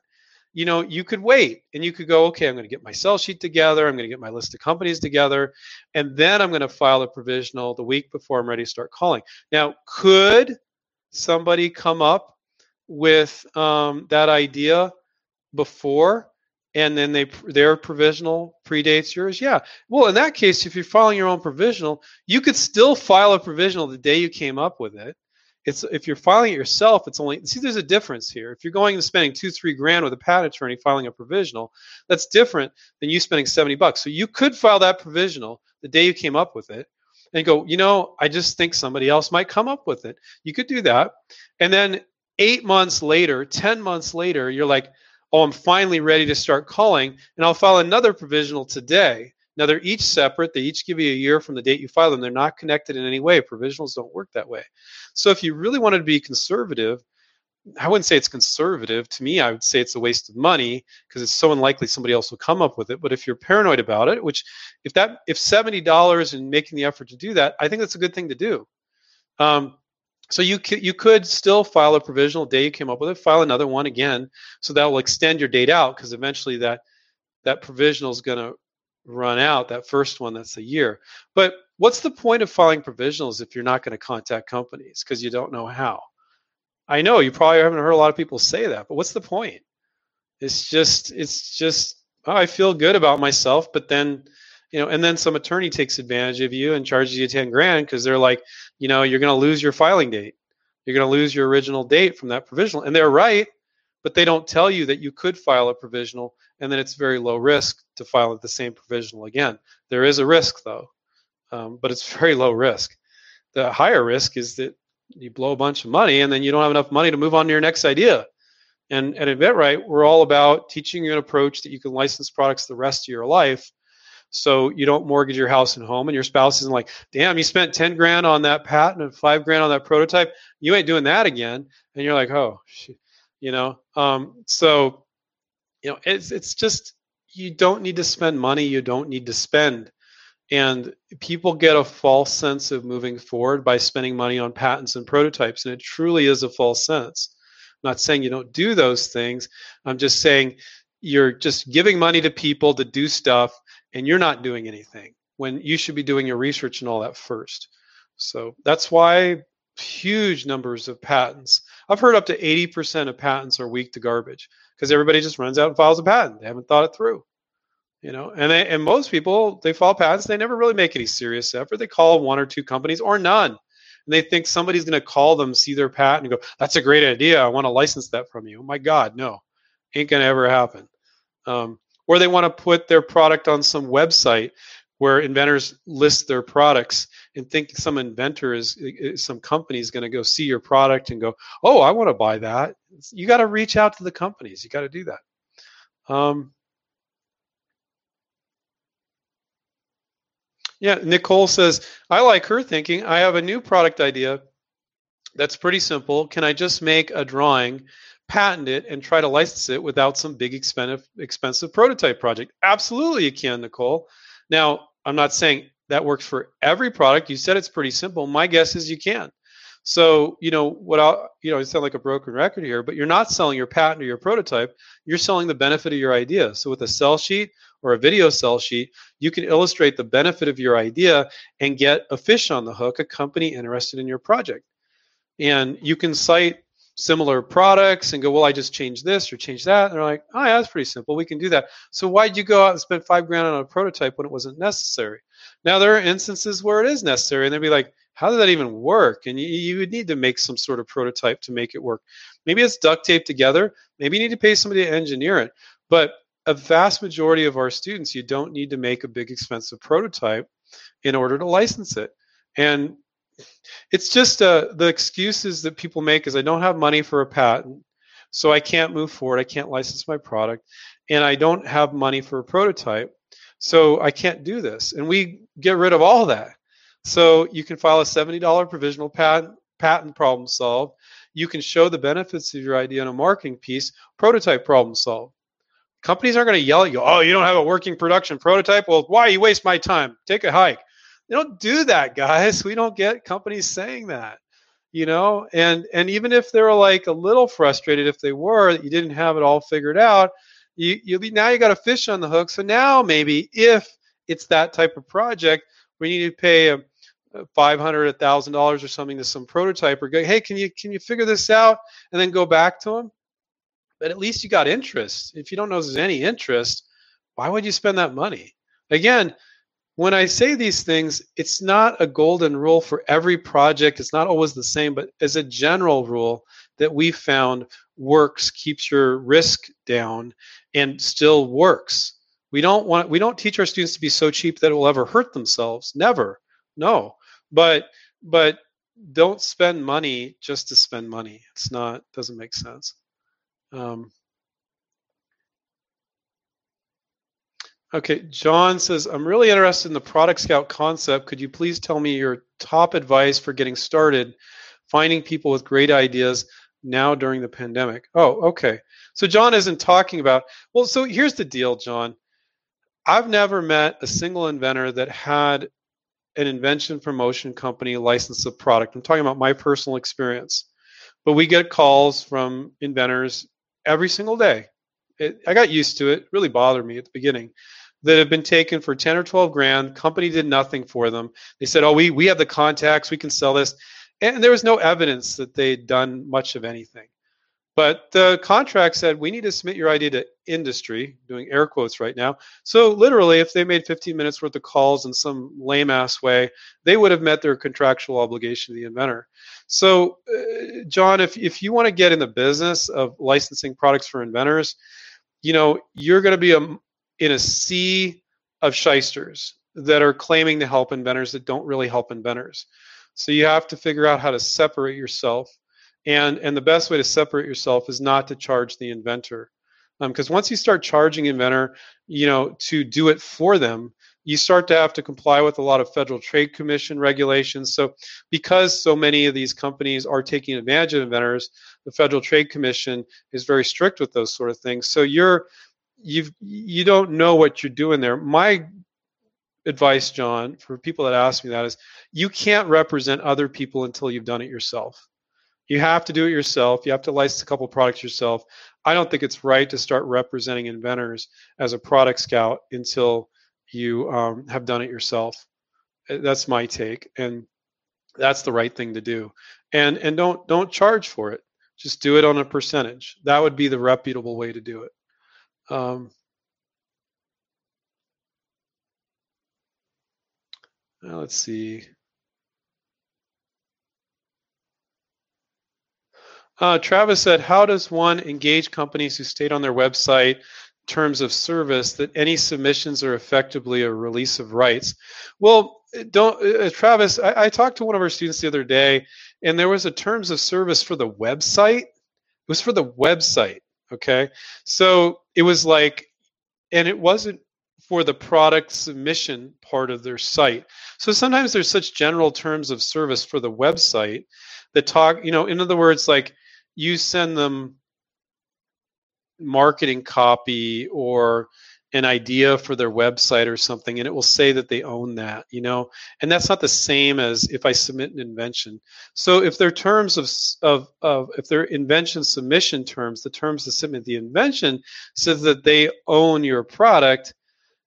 you know, you could wait and you could go, okay, I'm going to get my sell sheet together. I'm going to get my list of companies together. And then I'm going to file a provisional the week before I'm ready to start calling. Now, could somebody come up with um, that idea before and then they their provisional predates yours yeah well in that case if you're filing your own provisional you could still file a provisional the day you came up with it it's if you're filing it yourself, it's only see there's a difference here. If you're going and spending two, three grand with a patent attorney filing a provisional, that's different than you spending 70 bucks. So you could file that provisional the day you came up with it and go, you know, I just think somebody else might come up with it. You could do that. And then eight months later, 10 months later, you're like, oh, I'm finally ready to start calling, and I'll file another provisional today. Now they're each separate. They each give you a year from the date you file them. They're not connected in any way. Provisionals don't work that way. So if you really wanted to be conservative, I wouldn't say it's conservative. To me, I would say it's a waste of money because it's so unlikely somebody else will come up with it. But if you're paranoid about it, which if that if seventy dollars and making the effort to do that, I think that's a good thing to do. Um, So you could, you could still file a provisional day you came up with it, file another one again, so that will extend your date out because eventually that that provisional is going to run out. That first one, that's a year. But what's the point of filing provisionals if you're not going to contact companies because you don't know how? I know you probably haven't heard a lot of people say that, but what's the point? It's just it's just oh, I feel good about myself, but then you know, and then some attorney takes advantage of you and charges you 10 grand because they're like, you know, you're going to lose your filing date. You're going to lose your original date from that provisional. And they're right, but they don't tell you that you could file a provisional and then it's very low risk to file at the same provisional again. There is a risk though, um, but it's very low risk. The higher risk is that you blow a bunch of money and then you don't have enough money to move on to your next idea. And at InventRight, we're all about teaching you an approach that you can license products the rest of your life so you don't mortgage your house and home and your spouse isn't like damn you spent 10 grand on that patent and 5 grand on that prototype you ain't doing that again and you're like oh shit. you know um, so you know it's it's just you don't need to spend money you don't need to spend and people get a false sense of moving forward by spending money on patents and prototypes and it truly is a false sense I'm not saying you don't do those things i'm just saying you're just giving money to people to do stuff and you're not doing anything when you should be doing your research and all that first. So that's why huge numbers of patents. I've heard up to 80% of patents are weak to garbage because everybody just runs out and files a patent. They haven't thought it through. You know, and they, and most people they file patents, they never really make any serious effort. They call one or two companies or none. And they think somebody's going to call them, see their patent, and go, "That's a great idea. I want to license that from you." Oh my God, no, ain't going to ever happen. Um, or they want to put their product on some website where inventors list their products and think some inventor is, some company is going to go see your product and go oh i want to buy that. You got to reach out to the companies. You got to do that. Um, yeah nicole says i like her thinking. I have a new product idea that's pretty simple. Can i just make a drawing patent it and try to license it without some big expensive expensive prototype project? Absolutely you can nicole. Now i'm not saying that works for every product. You said it's pretty simple. My guess is you can. So you know what i you know i sound like a broken record here but you're not selling your patent or your prototype. You're selling the benefit of your idea. So with a sell sheet or a video sell sheet you can illustrate the benefit of your idea and get a fish on the hook a company interested in your project. And you can cite similar products and go, well, I just changed this or changed that. And they're like, oh, yeah, that's pretty simple. We can do that. So why'd you go out and spend five grand on a prototype when it wasn't necessary? Now there are instances where it is necessary, and they'd be like, how did that even work? And you, you would need to make some sort of prototype to make it work. Maybe it's duct taped together. Maybe you need to pay somebody to engineer it. But a vast majority of our students, you don't need to make a big expensive prototype in order to license it. And it's just uh, the excuses that people make is I don't have money for a patent, so I can't move forward. I can't license my product, and I don't have money for a prototype, so I can't do this. And we get rid of all that. So you can file a $70 provisional patent, patent problem solved. You can show the benefits of your idea in a marketing piece, prototype problem solved. Companies aren't going to yell at you, oh, you don't have a working production prototype. Well, why you waste my time? Take a hike. They don't do that, guys. We don't get companies saying that, you know. And and even if they're like a little frustrated, if they were that you didn't have it all figured out, you you now you got a fish on the hook. So now maybe if it's that type of project, we need to pay a five hundred, a thousand dollars or something to some prototype or go, hey, can you can you figure this out and then go back to them? But at least you got interest. If you don't know there's any interest, why would you spend that money? Again, when I say these things, it's not a golden rule for every project. It's not always the same, but as a general rule that we found works, keeps your risk down, and still works. We don't want we don't teach our students to be so cheap that it will ever hurt themselves. Never. No. But but don't spend money just to spend money. It's not doesn't make sense. Um, Okay, John says, I'm really interested in the product scout concept. Could you please tell me your top advice for getting started, finding people with great ideas now during the pandemic? Oh, okay. So John isn't talking about, well, so here's the deal, John. I've never met a single inventor that had an invention promotion company license a product, I'm talking about my personal experience, but we get calls from inventors every single day. It, I got used to it. Really bothered me at the beginning. That have been taken for 10 or 12 grand. Company did nothing for them. They said, "Oh, we we have the contacts. We can sell this," and there was no evidence that they'd done much of anything. But the contract said we need to submit your idea to industry, doing air quotes right now. So literally, if they made 15 minutes worth of calls in some lame ass way, they would have met their contractual obligation to the inventor. So, uh, John, if if you want to get in the business of licensing products for inventors, you know you're going to be a, in a sea of shysters that are claiming to help inventors that don't really help inventors. So you have to figure out how to separate yourself. And and the best way to separate yourself is not to charge the inventor. Because um, once you start charging inventor you know to do it for them you start to have to comply with a lot of federal trade commission regulations. So because so many of these companies are taking advantage of inventors the federal trade commission is very strict with those sort of things. So you're you've you don't know what you're doing there my advice john for people that ask me that is you can't represent other people until you've done it yourself you have to do it yourself. You have to license a couple products yourself. I don't think it's right to start representing inventors as a product scout until you um, have done it yourself. Uh, that's my take, and that's the right thing to do. And and don't don't charge for it. Just do it on a percentage. That would be the reputable way to do it. Um, let's see. Uh, Travis said, "How does one engage companies who state on their website terms of service that any submissions are effectively a release of rights?" Well, don't, uh, Travis. I, I talked to one of our students the other day, and there was a terms of service for the website. It was for the website. Okay, so it was like, and it wasn't for the product submission part of their site. So sometimes there's such general terms of service for the website that talk, you know, in other words, like you send them marketing copy or an idea for their website or something and it will say that they own that you know? And that's not the same as if i submit an invention. So if their terms of of, of if their invention submission terms the terms to submit the invention says that they own your product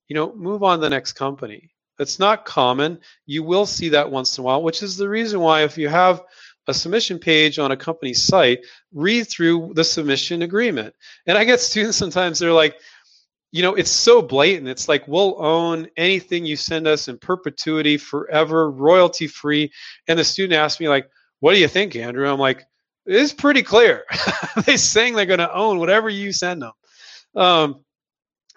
you know move on to the next company. That's not common. You will see that once in a while which is the reason why if you have a submission page on a company's site, read through the submission agreement. And I get students sometimes they're like, you know, it's so blatant. It's like we'll own anything you send us in perpetuity, forever, royalty free. And the student asked me, like, what do you think, Andrew? I'm like, it's pretty clear. They're saying they're going to own whatever you send them. Um,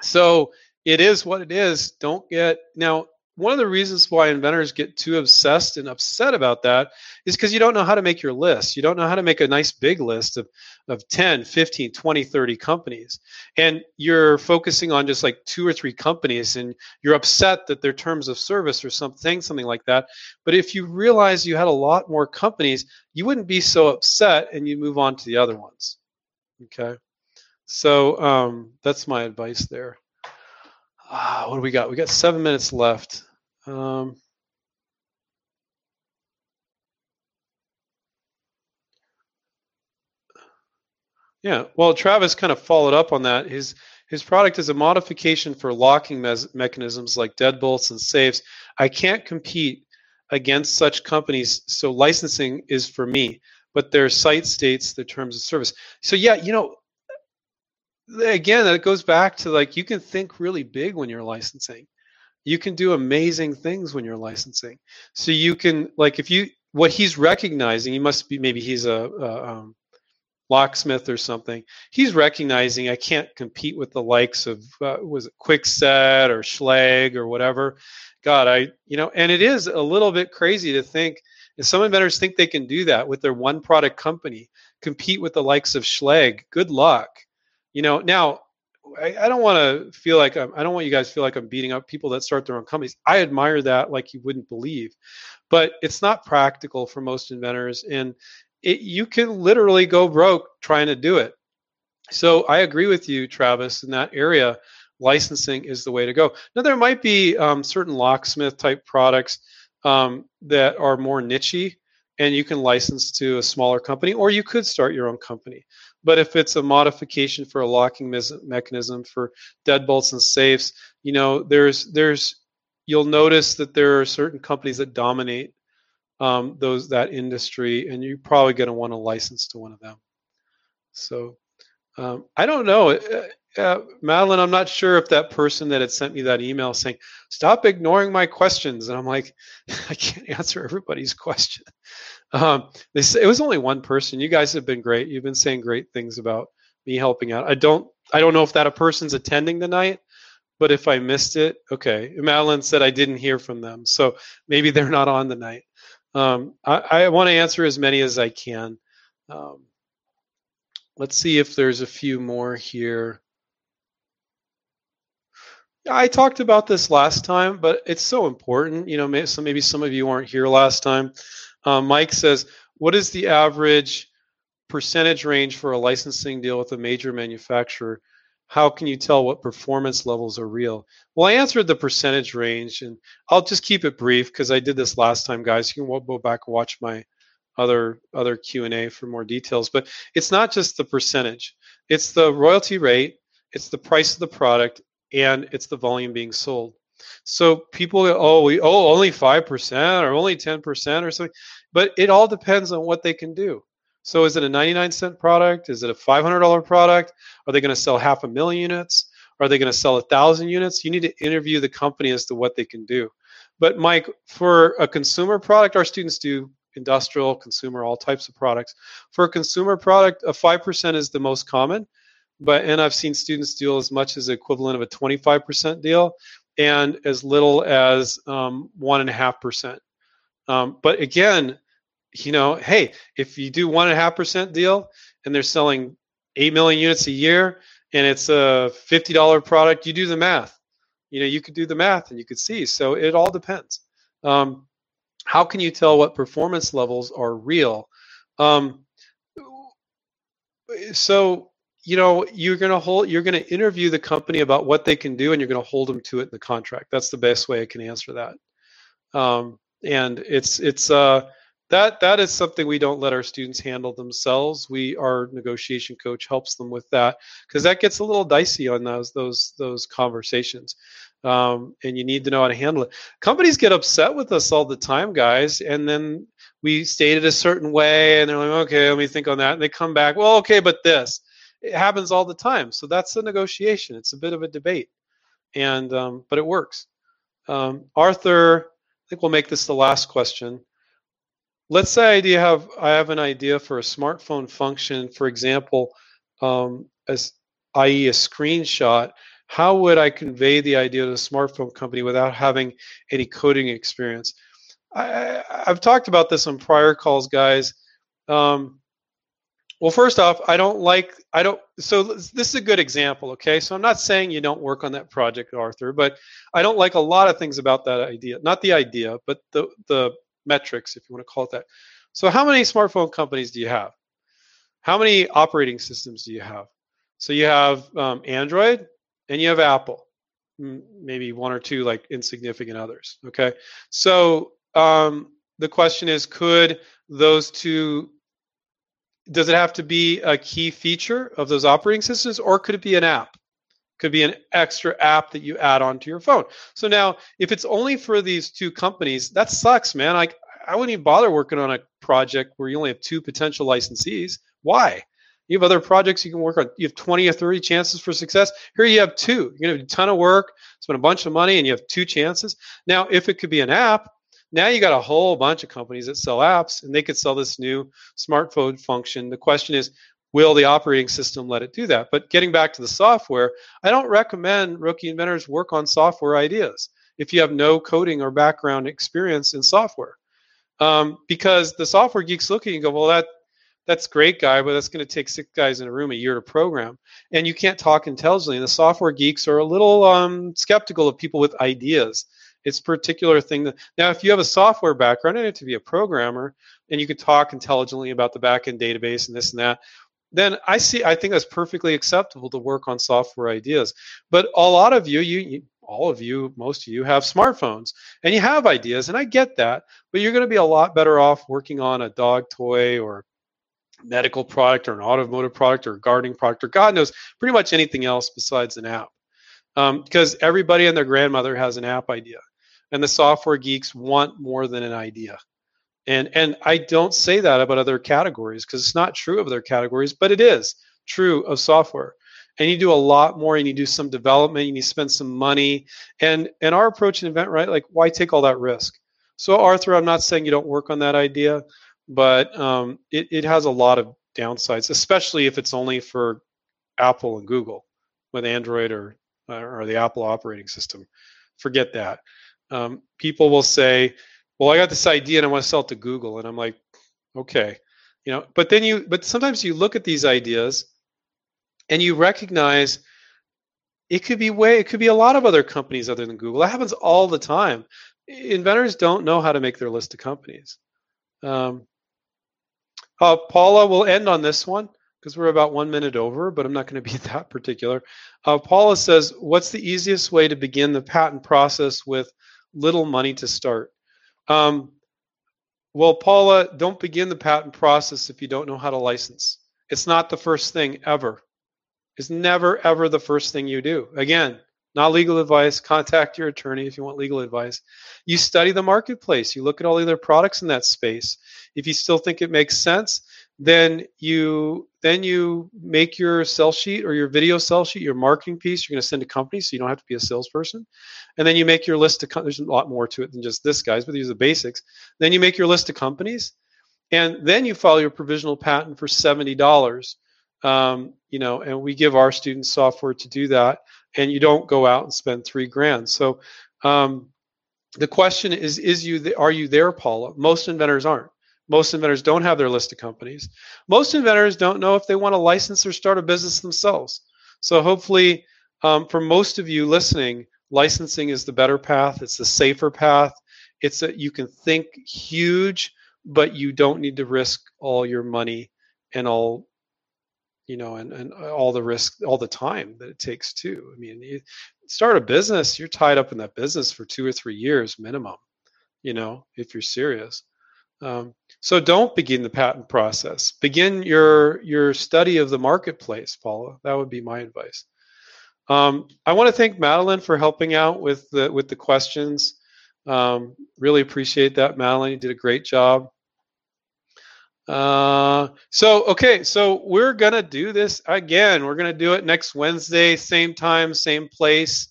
so it is what it is. Don't get now one of the reasons why inventors get too obsessed and upset about that is because you don't know how to make your list. You don't know how to make a nice big list of, of 10, 15, 20, 30 companies. And you're focusing on just like two or three companies and you're upset that their terms of service or something, something like that. But if you realize you had a lot more companies, you wouldn't be so upset and you move on to the other ones. Okay. So um, that's my advice there. Uh, what do we got? We got seven minutes left. Um, yeah, well, Travis kind of followed up on that. His his product is a modification for locking mechanisms like deadbolts and safes. I can't compete against such companies, so licensing is for me. But their site states the terms of service. So yeah, you know, again, it goes back to like you can think really big when you're licensing you can do amazing things when you're licensing. So you can like if you what he's recognizing, he must be maybe he's a, a um, locksmith or something. He's recognizing I can't compete with the likes of uh, was it Kwikset or Schlage or whatever. God, I you know, and it is a little bit crazy to think if some inventors think they can do that with their one product company, compete with the likes of Schlage. Good luck. You know, now I, I don't want to feel like I'm, I don't want you guys to feel like I'm beating up people that start their own companies. I admire that like you wouldn't believe, but it's not practical for most inventors, and it, you can literally go broke trying to do it. So I agree with you, Travis, in that area. Licensing is the way to go. Now there might be um, certain locksmith type products um, that are more nichey and you can license to a smaller company or you could start your own company but if it's a modification for a locking mes- mechanism for deadbolts and safes you know there's there's you'll notice that there are certain companies that dominate um, those that industry and you're probably going to want to license to one of them so um, i don't know uh, uh, Madeline, I'm not sure if that person that had sent me that email saying, stop ignoring my questions. And I'm like, I can't answer everybody's question. Um, they it was only one person. You guys have been great. You've been saying great things about me helping out. I don't, I don't know if that a person's attending tonight, but if I missed it, okay. Madeline said I didn't hear from them. So maybe they're not on the night. Um, I, I want to answer as many as I can. Um, let's see if there's a few more here. I talked about this last time, but it's so important. You know, maybe, so maybe some of you weren't here last time. Um, Mike says, "What is the average percentage range for a licensing deal with a major manufacturer? How can you tell what performance levels are real?" Well, I answered the percentage range, and I'll just keep it brief because I did this last time, guys. You can go back and watch my other other Q and A for more details. But it's not just the percentage; it's the royalty rate, it's the price of the product, and it's the volume being sold. So people oh, we oh only five percent or only ten percent or something, but it all depends on what they can do. So is it a 99 cent product? Is it a $500 product? Are they going to sell half a million units? Are they going to sell a thousand units? You need to interview the company as to what they can do. But Mike, for a consumer product, our students do industrial, consumer, all types of products. For a consumer product, a 5% is the most common but and I've seen students deal as much as the equivalent of a 25% deal and as little as um, one and a half percent. Um, but again, you know, hey, if you do one and a half percent deal and they're selling eight million units a year and it's a fifty dollar product, you do the math. You know, you could do the math and you could see. So it all depends. Um, how can you tell what performance levels are real? Um, so you know you're going to hold you're going to interview the company about what they can do and you're going to hold them to it in the contract that's the best way i can answer that um, and it's it's uh that that is something we don't let our students handle themselves we our negotiation coach helps them with that because that gets a little dicey on those those those conversations um, and you need to know how to handle it companies get upset with us all the time guys and then we stated a certain way and they're like okay let me think on that and they come back well okay but this it happens all the time. So that's a negotiation. It's a bit of a debate, and um, but it works. Um, Arthur, I think we'll make this the last question. Let's say I have I have an idea for a smartphone function, for example, um, as i.e. a screenshot. How would I convey the idea to a smartphone company without having any coding experience? I, have talked about this on prior calls, guys. Um, well, first off, I don't like, I don't, so this is a good example, okay? So I'm not saying you don't work on that project, Arthur, but I don't like a lot of things about that idea. Not the idea, but the, the metrics, if you want to call it that. So how many smartphone companies do you have? How many operating systems do you have? So you have um, Android and you have Apple, maybe one or two like insignificant others, okay? So um, the question is, could those two does it have to be a key feature of those operating systems or could it be an app could be an extra app that you add onto your phone. So now if it's only for these two companies that sucks man. Like i wouldn't even bother working on a project where you only have two potential licensees. Why? You have other projects you can work on. You have 20 or 30 chances for success. Here you have two. You're to do a ton of work spend a bunch of money and you have two chances. Now if it could be an app now you got a whole bunch of companies that sell apps and they could sell this new smartphone function. The question is, will the operating system let it do that? But getting back to the software, I don't recommend rookie inventors work on software ideas if you have no coding or background experience in software. Um, because the software geeks look at you and go, well, that that's great, guy, but that's going to take six guys in a room a year to program, and you can't talk intelligently. And the software geeks are a little um, skeptical of people with ideas it's particular thing that now if you have a software background and to be a programmer and you could talk intelligently about the backend database and this and that then i see i think that's perfectly acceptable to work on software ideas but a lot of you you, you all of you, most of you have smartphones and you have ideas, and I get that, but you're going to be a lot better off working on a dog toy or medical product or an automotive product or a gardening product or God knows pretty much anything else besides an app. Um, because everybody and their grandmother has an app idea, and the software geeks want more than an idea. And and I don't say that about other categories because it's not true of other categories, but it is true of software. And you do a lot more, and you do some development, and you spend some money. And and our approach in InventRight like why take all that risk? So Arthur, I'm not saying you don't work on that idea, but um, it, it has a lot of downsides, especially if it's only for Apple and Google with Android or or the Apple operating system. Forget that. Um, people will say, "Well, I got this idea and I want to sell it to Google," and I'm like, "Okay." You know, but then you, but sometimes you look at these ideas and you recognize it could be way, it could be a lot of other companies other than Google. That happens all the time. Inventors don't know how to make their list of companies. Um, uh, Paula will end on this one because we're about one minute over, but I'm not going to be that particular. Uh, Paula says, What's the easiest way to begin the patent process with little money to start? Um, well, Paula, don't begin the patent process if you don't know how to license. It's not the first thing ever. It's never, ever the first thing you do. Again, not legal advice. Contact your attorney if you want legal advice. You study the marketplace. You look at all the other products in that space. If you still think it makes sense, then you then you make your sell sheet or your video sell sheet, your marketing piece. You're going to send to companies, so you don't have to be a salesperson. And then you make your list of. There's a lot more to it than just this, guys, but these are the basics. Then you make your list of companies, and then you file your provisional patent for seventy dollars. Um, you know, and we give our students software to do that, and you don't go out and spend three grand. So. Um, the question is: Is you are you there, Paula? Most inventors aren't. Most inventors don't have their list of companies. Most inventors don't know if they want to license or start a business themselves. So hopefully, um, for most of you listening, licensing is the better path. It's the safer path. It's that you can think huge, but you don't need to risk all your money and all, you know, and, and all the risk, all the time that it takes too. I mean, you start a business, you're tied up in that business for two or three years minimum, you know, if you're serious. Um, so don't begin the patent process. Begin your your study of the marketplace, Paula. That would be my advice. Um, I want to thank Madeline for helping out with the with the questions. Um, really appreciate that, Madeline. You did a great job. Uh, so okay, so we're gonna do this again. We're gonna do it next Wednesday, same time, same place.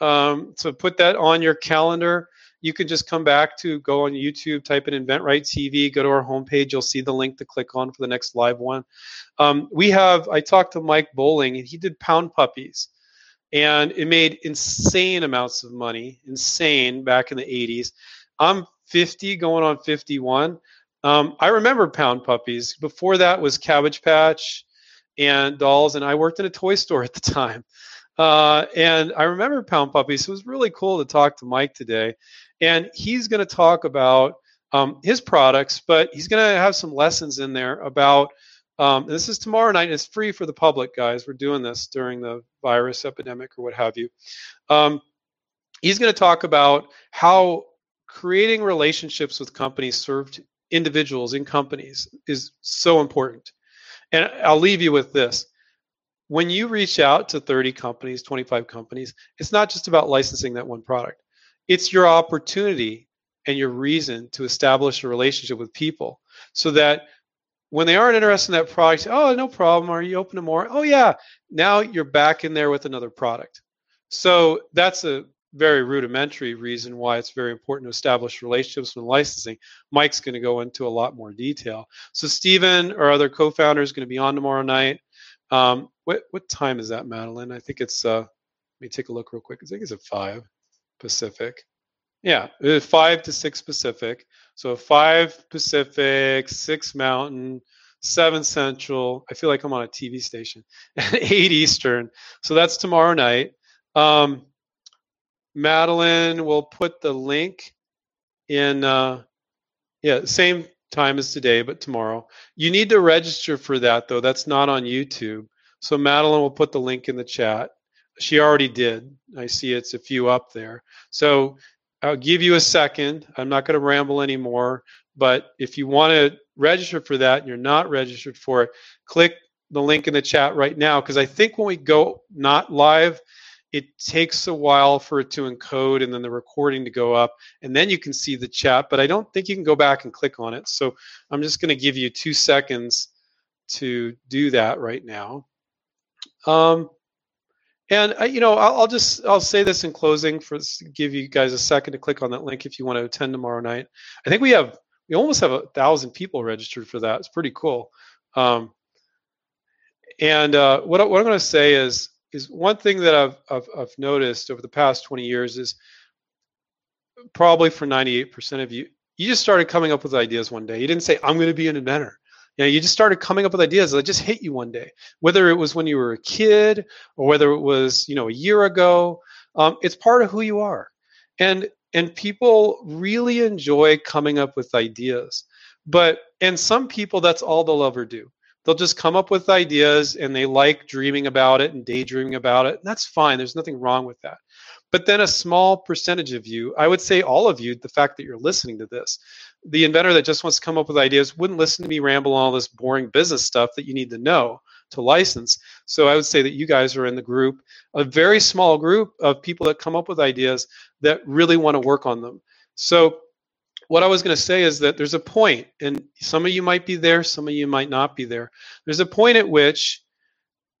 Um, so put that on your calendar you can just come back to go on YouTube, type in InventRight TV, go to our homepage. You'll see the link to click on for the next live one. Um, we have, I talked to Mike Bowling, and he did pound puppies. And it made insane amounts of money, insane back in the 80s. I'm 50, going on 51. Um, I remember pound puppies. Before that was Cabbage Patch and dolls, and I worked in a toy store at the time. Uh, and I remember Pound Puppies. So it was really cool to talk to Mike today and he's going to talk about um, his products, but he's going to have some lessons in there about. Um, this is tomorrow night. It's free for the public, guys. We're doing this during the virus epidemic or what have you. Um, he's going to talk about how creating relationships with companies served individuals in companies is so important. And I'll leave you with this. When you reach out to 30 companies, 25 companies, it's not just about licensing that one product it's your opportunity and your reason to establish a relationship with people so that when they aren't interested in that product, oh, no problem. Are you open to more? Oh, yeah. Now you're back in there with another product. So that's a very rudimentary reason why it's very important to establish relationships when licensing. Mike's going to go into a lot more detail. So Stephen, our other co-founder, is going to be on tomorrow night. Um, what what time is that, Madeline? I think it's. Uh, let me take a look real quick. I think it's at five. Pacific. Yeah, five to six Pacific. So five Pacific, six Mountain, seven Central. I feel like I'm on a TV station. eight Eastern. So that's tomorrow night. Um, Madeline will put the link in. Uh, yeah, same time as today, but tomorrow. You need to register for that though. That's not on YouTube. So Madeline will put the link in the chat She already did. I see it's a few up there. So I'll give you a second. I'm not going to ramble anymore. But if you want to register for that and you're not registered for it, click the link in the chat right now because I think when we go not live, it takes a while for it to encode and then the recording to go up and then you can see the chat but i don't think you can go back and click on it so i'm just going to give you two seconds to do that right now um, and I, you know I'll, I'll, just i'll say this in closing for give you guys a second to click on that link if you want to attend tomorrow night i think we have we almost have a thousand people registered for that it's pretty cool um, and uh, what, what i'm going to say is is one thing that I've, I've, I've noticed over the past 20 years is probably for 98% of you, you just started coming up with ideas one day. You didn't say, I'm going to be an inventor. You know, you just started coming up with ideas that just hit you one day, whether it was when you were a kid or whether it was, you know, a year ago. Um, it's part of who you are. And, and people really enjoy coming up with ideas. But, and some people, that's all they'll ever do they'll just come up with ideas and they like dreaming about it and daydreaming about it. And that's fine. There's nothing wrong with that. But then a small percentage of you, I would say all of you, the fact that you're listening to this, the inventor that just wants to come up with ideas wouldn't listen to me ramble on all this boring business stuff that you need to know to license. So I would say that you guys are in the group, a very small group of people that come up with ideas that really want to work on them. So what I was going to say is that there's a point, and some of you might be there, some of you might not be there. There's a point at which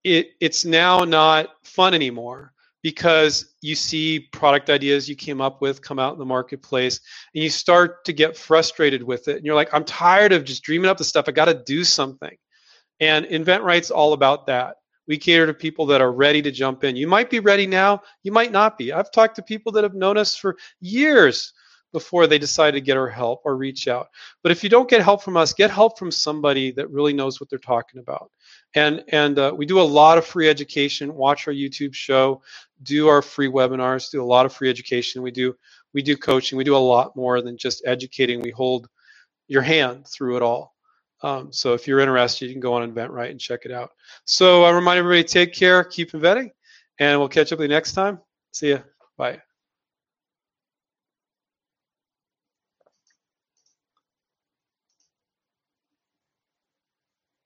it it's now not fun anymore because you see product ideas you came up with come out in the marketplace and you start to get frustrated with it and you're like i'm tired of just dreaming up the stuff i got to do something and invent InventRight's all about that we cater to people that are ready to jump in you might be ready now you might not be i've talked to people that have known us for years before they decide to get our help or reach out. But if you don't get help from us, get help from somebody that really knows what they're talking about. And and uh, we do a lot of free education. Watch our YouTube show, do our free webinars, do a lot of free education. We do we do coaching. We do a lot more than just educating. We hold your hand through it all. Um, so if you're interested, you can go on InventRight and check it out. So I remind everybody, take care, keep inventing, and we'll catch up with you next time. See ya. Bye.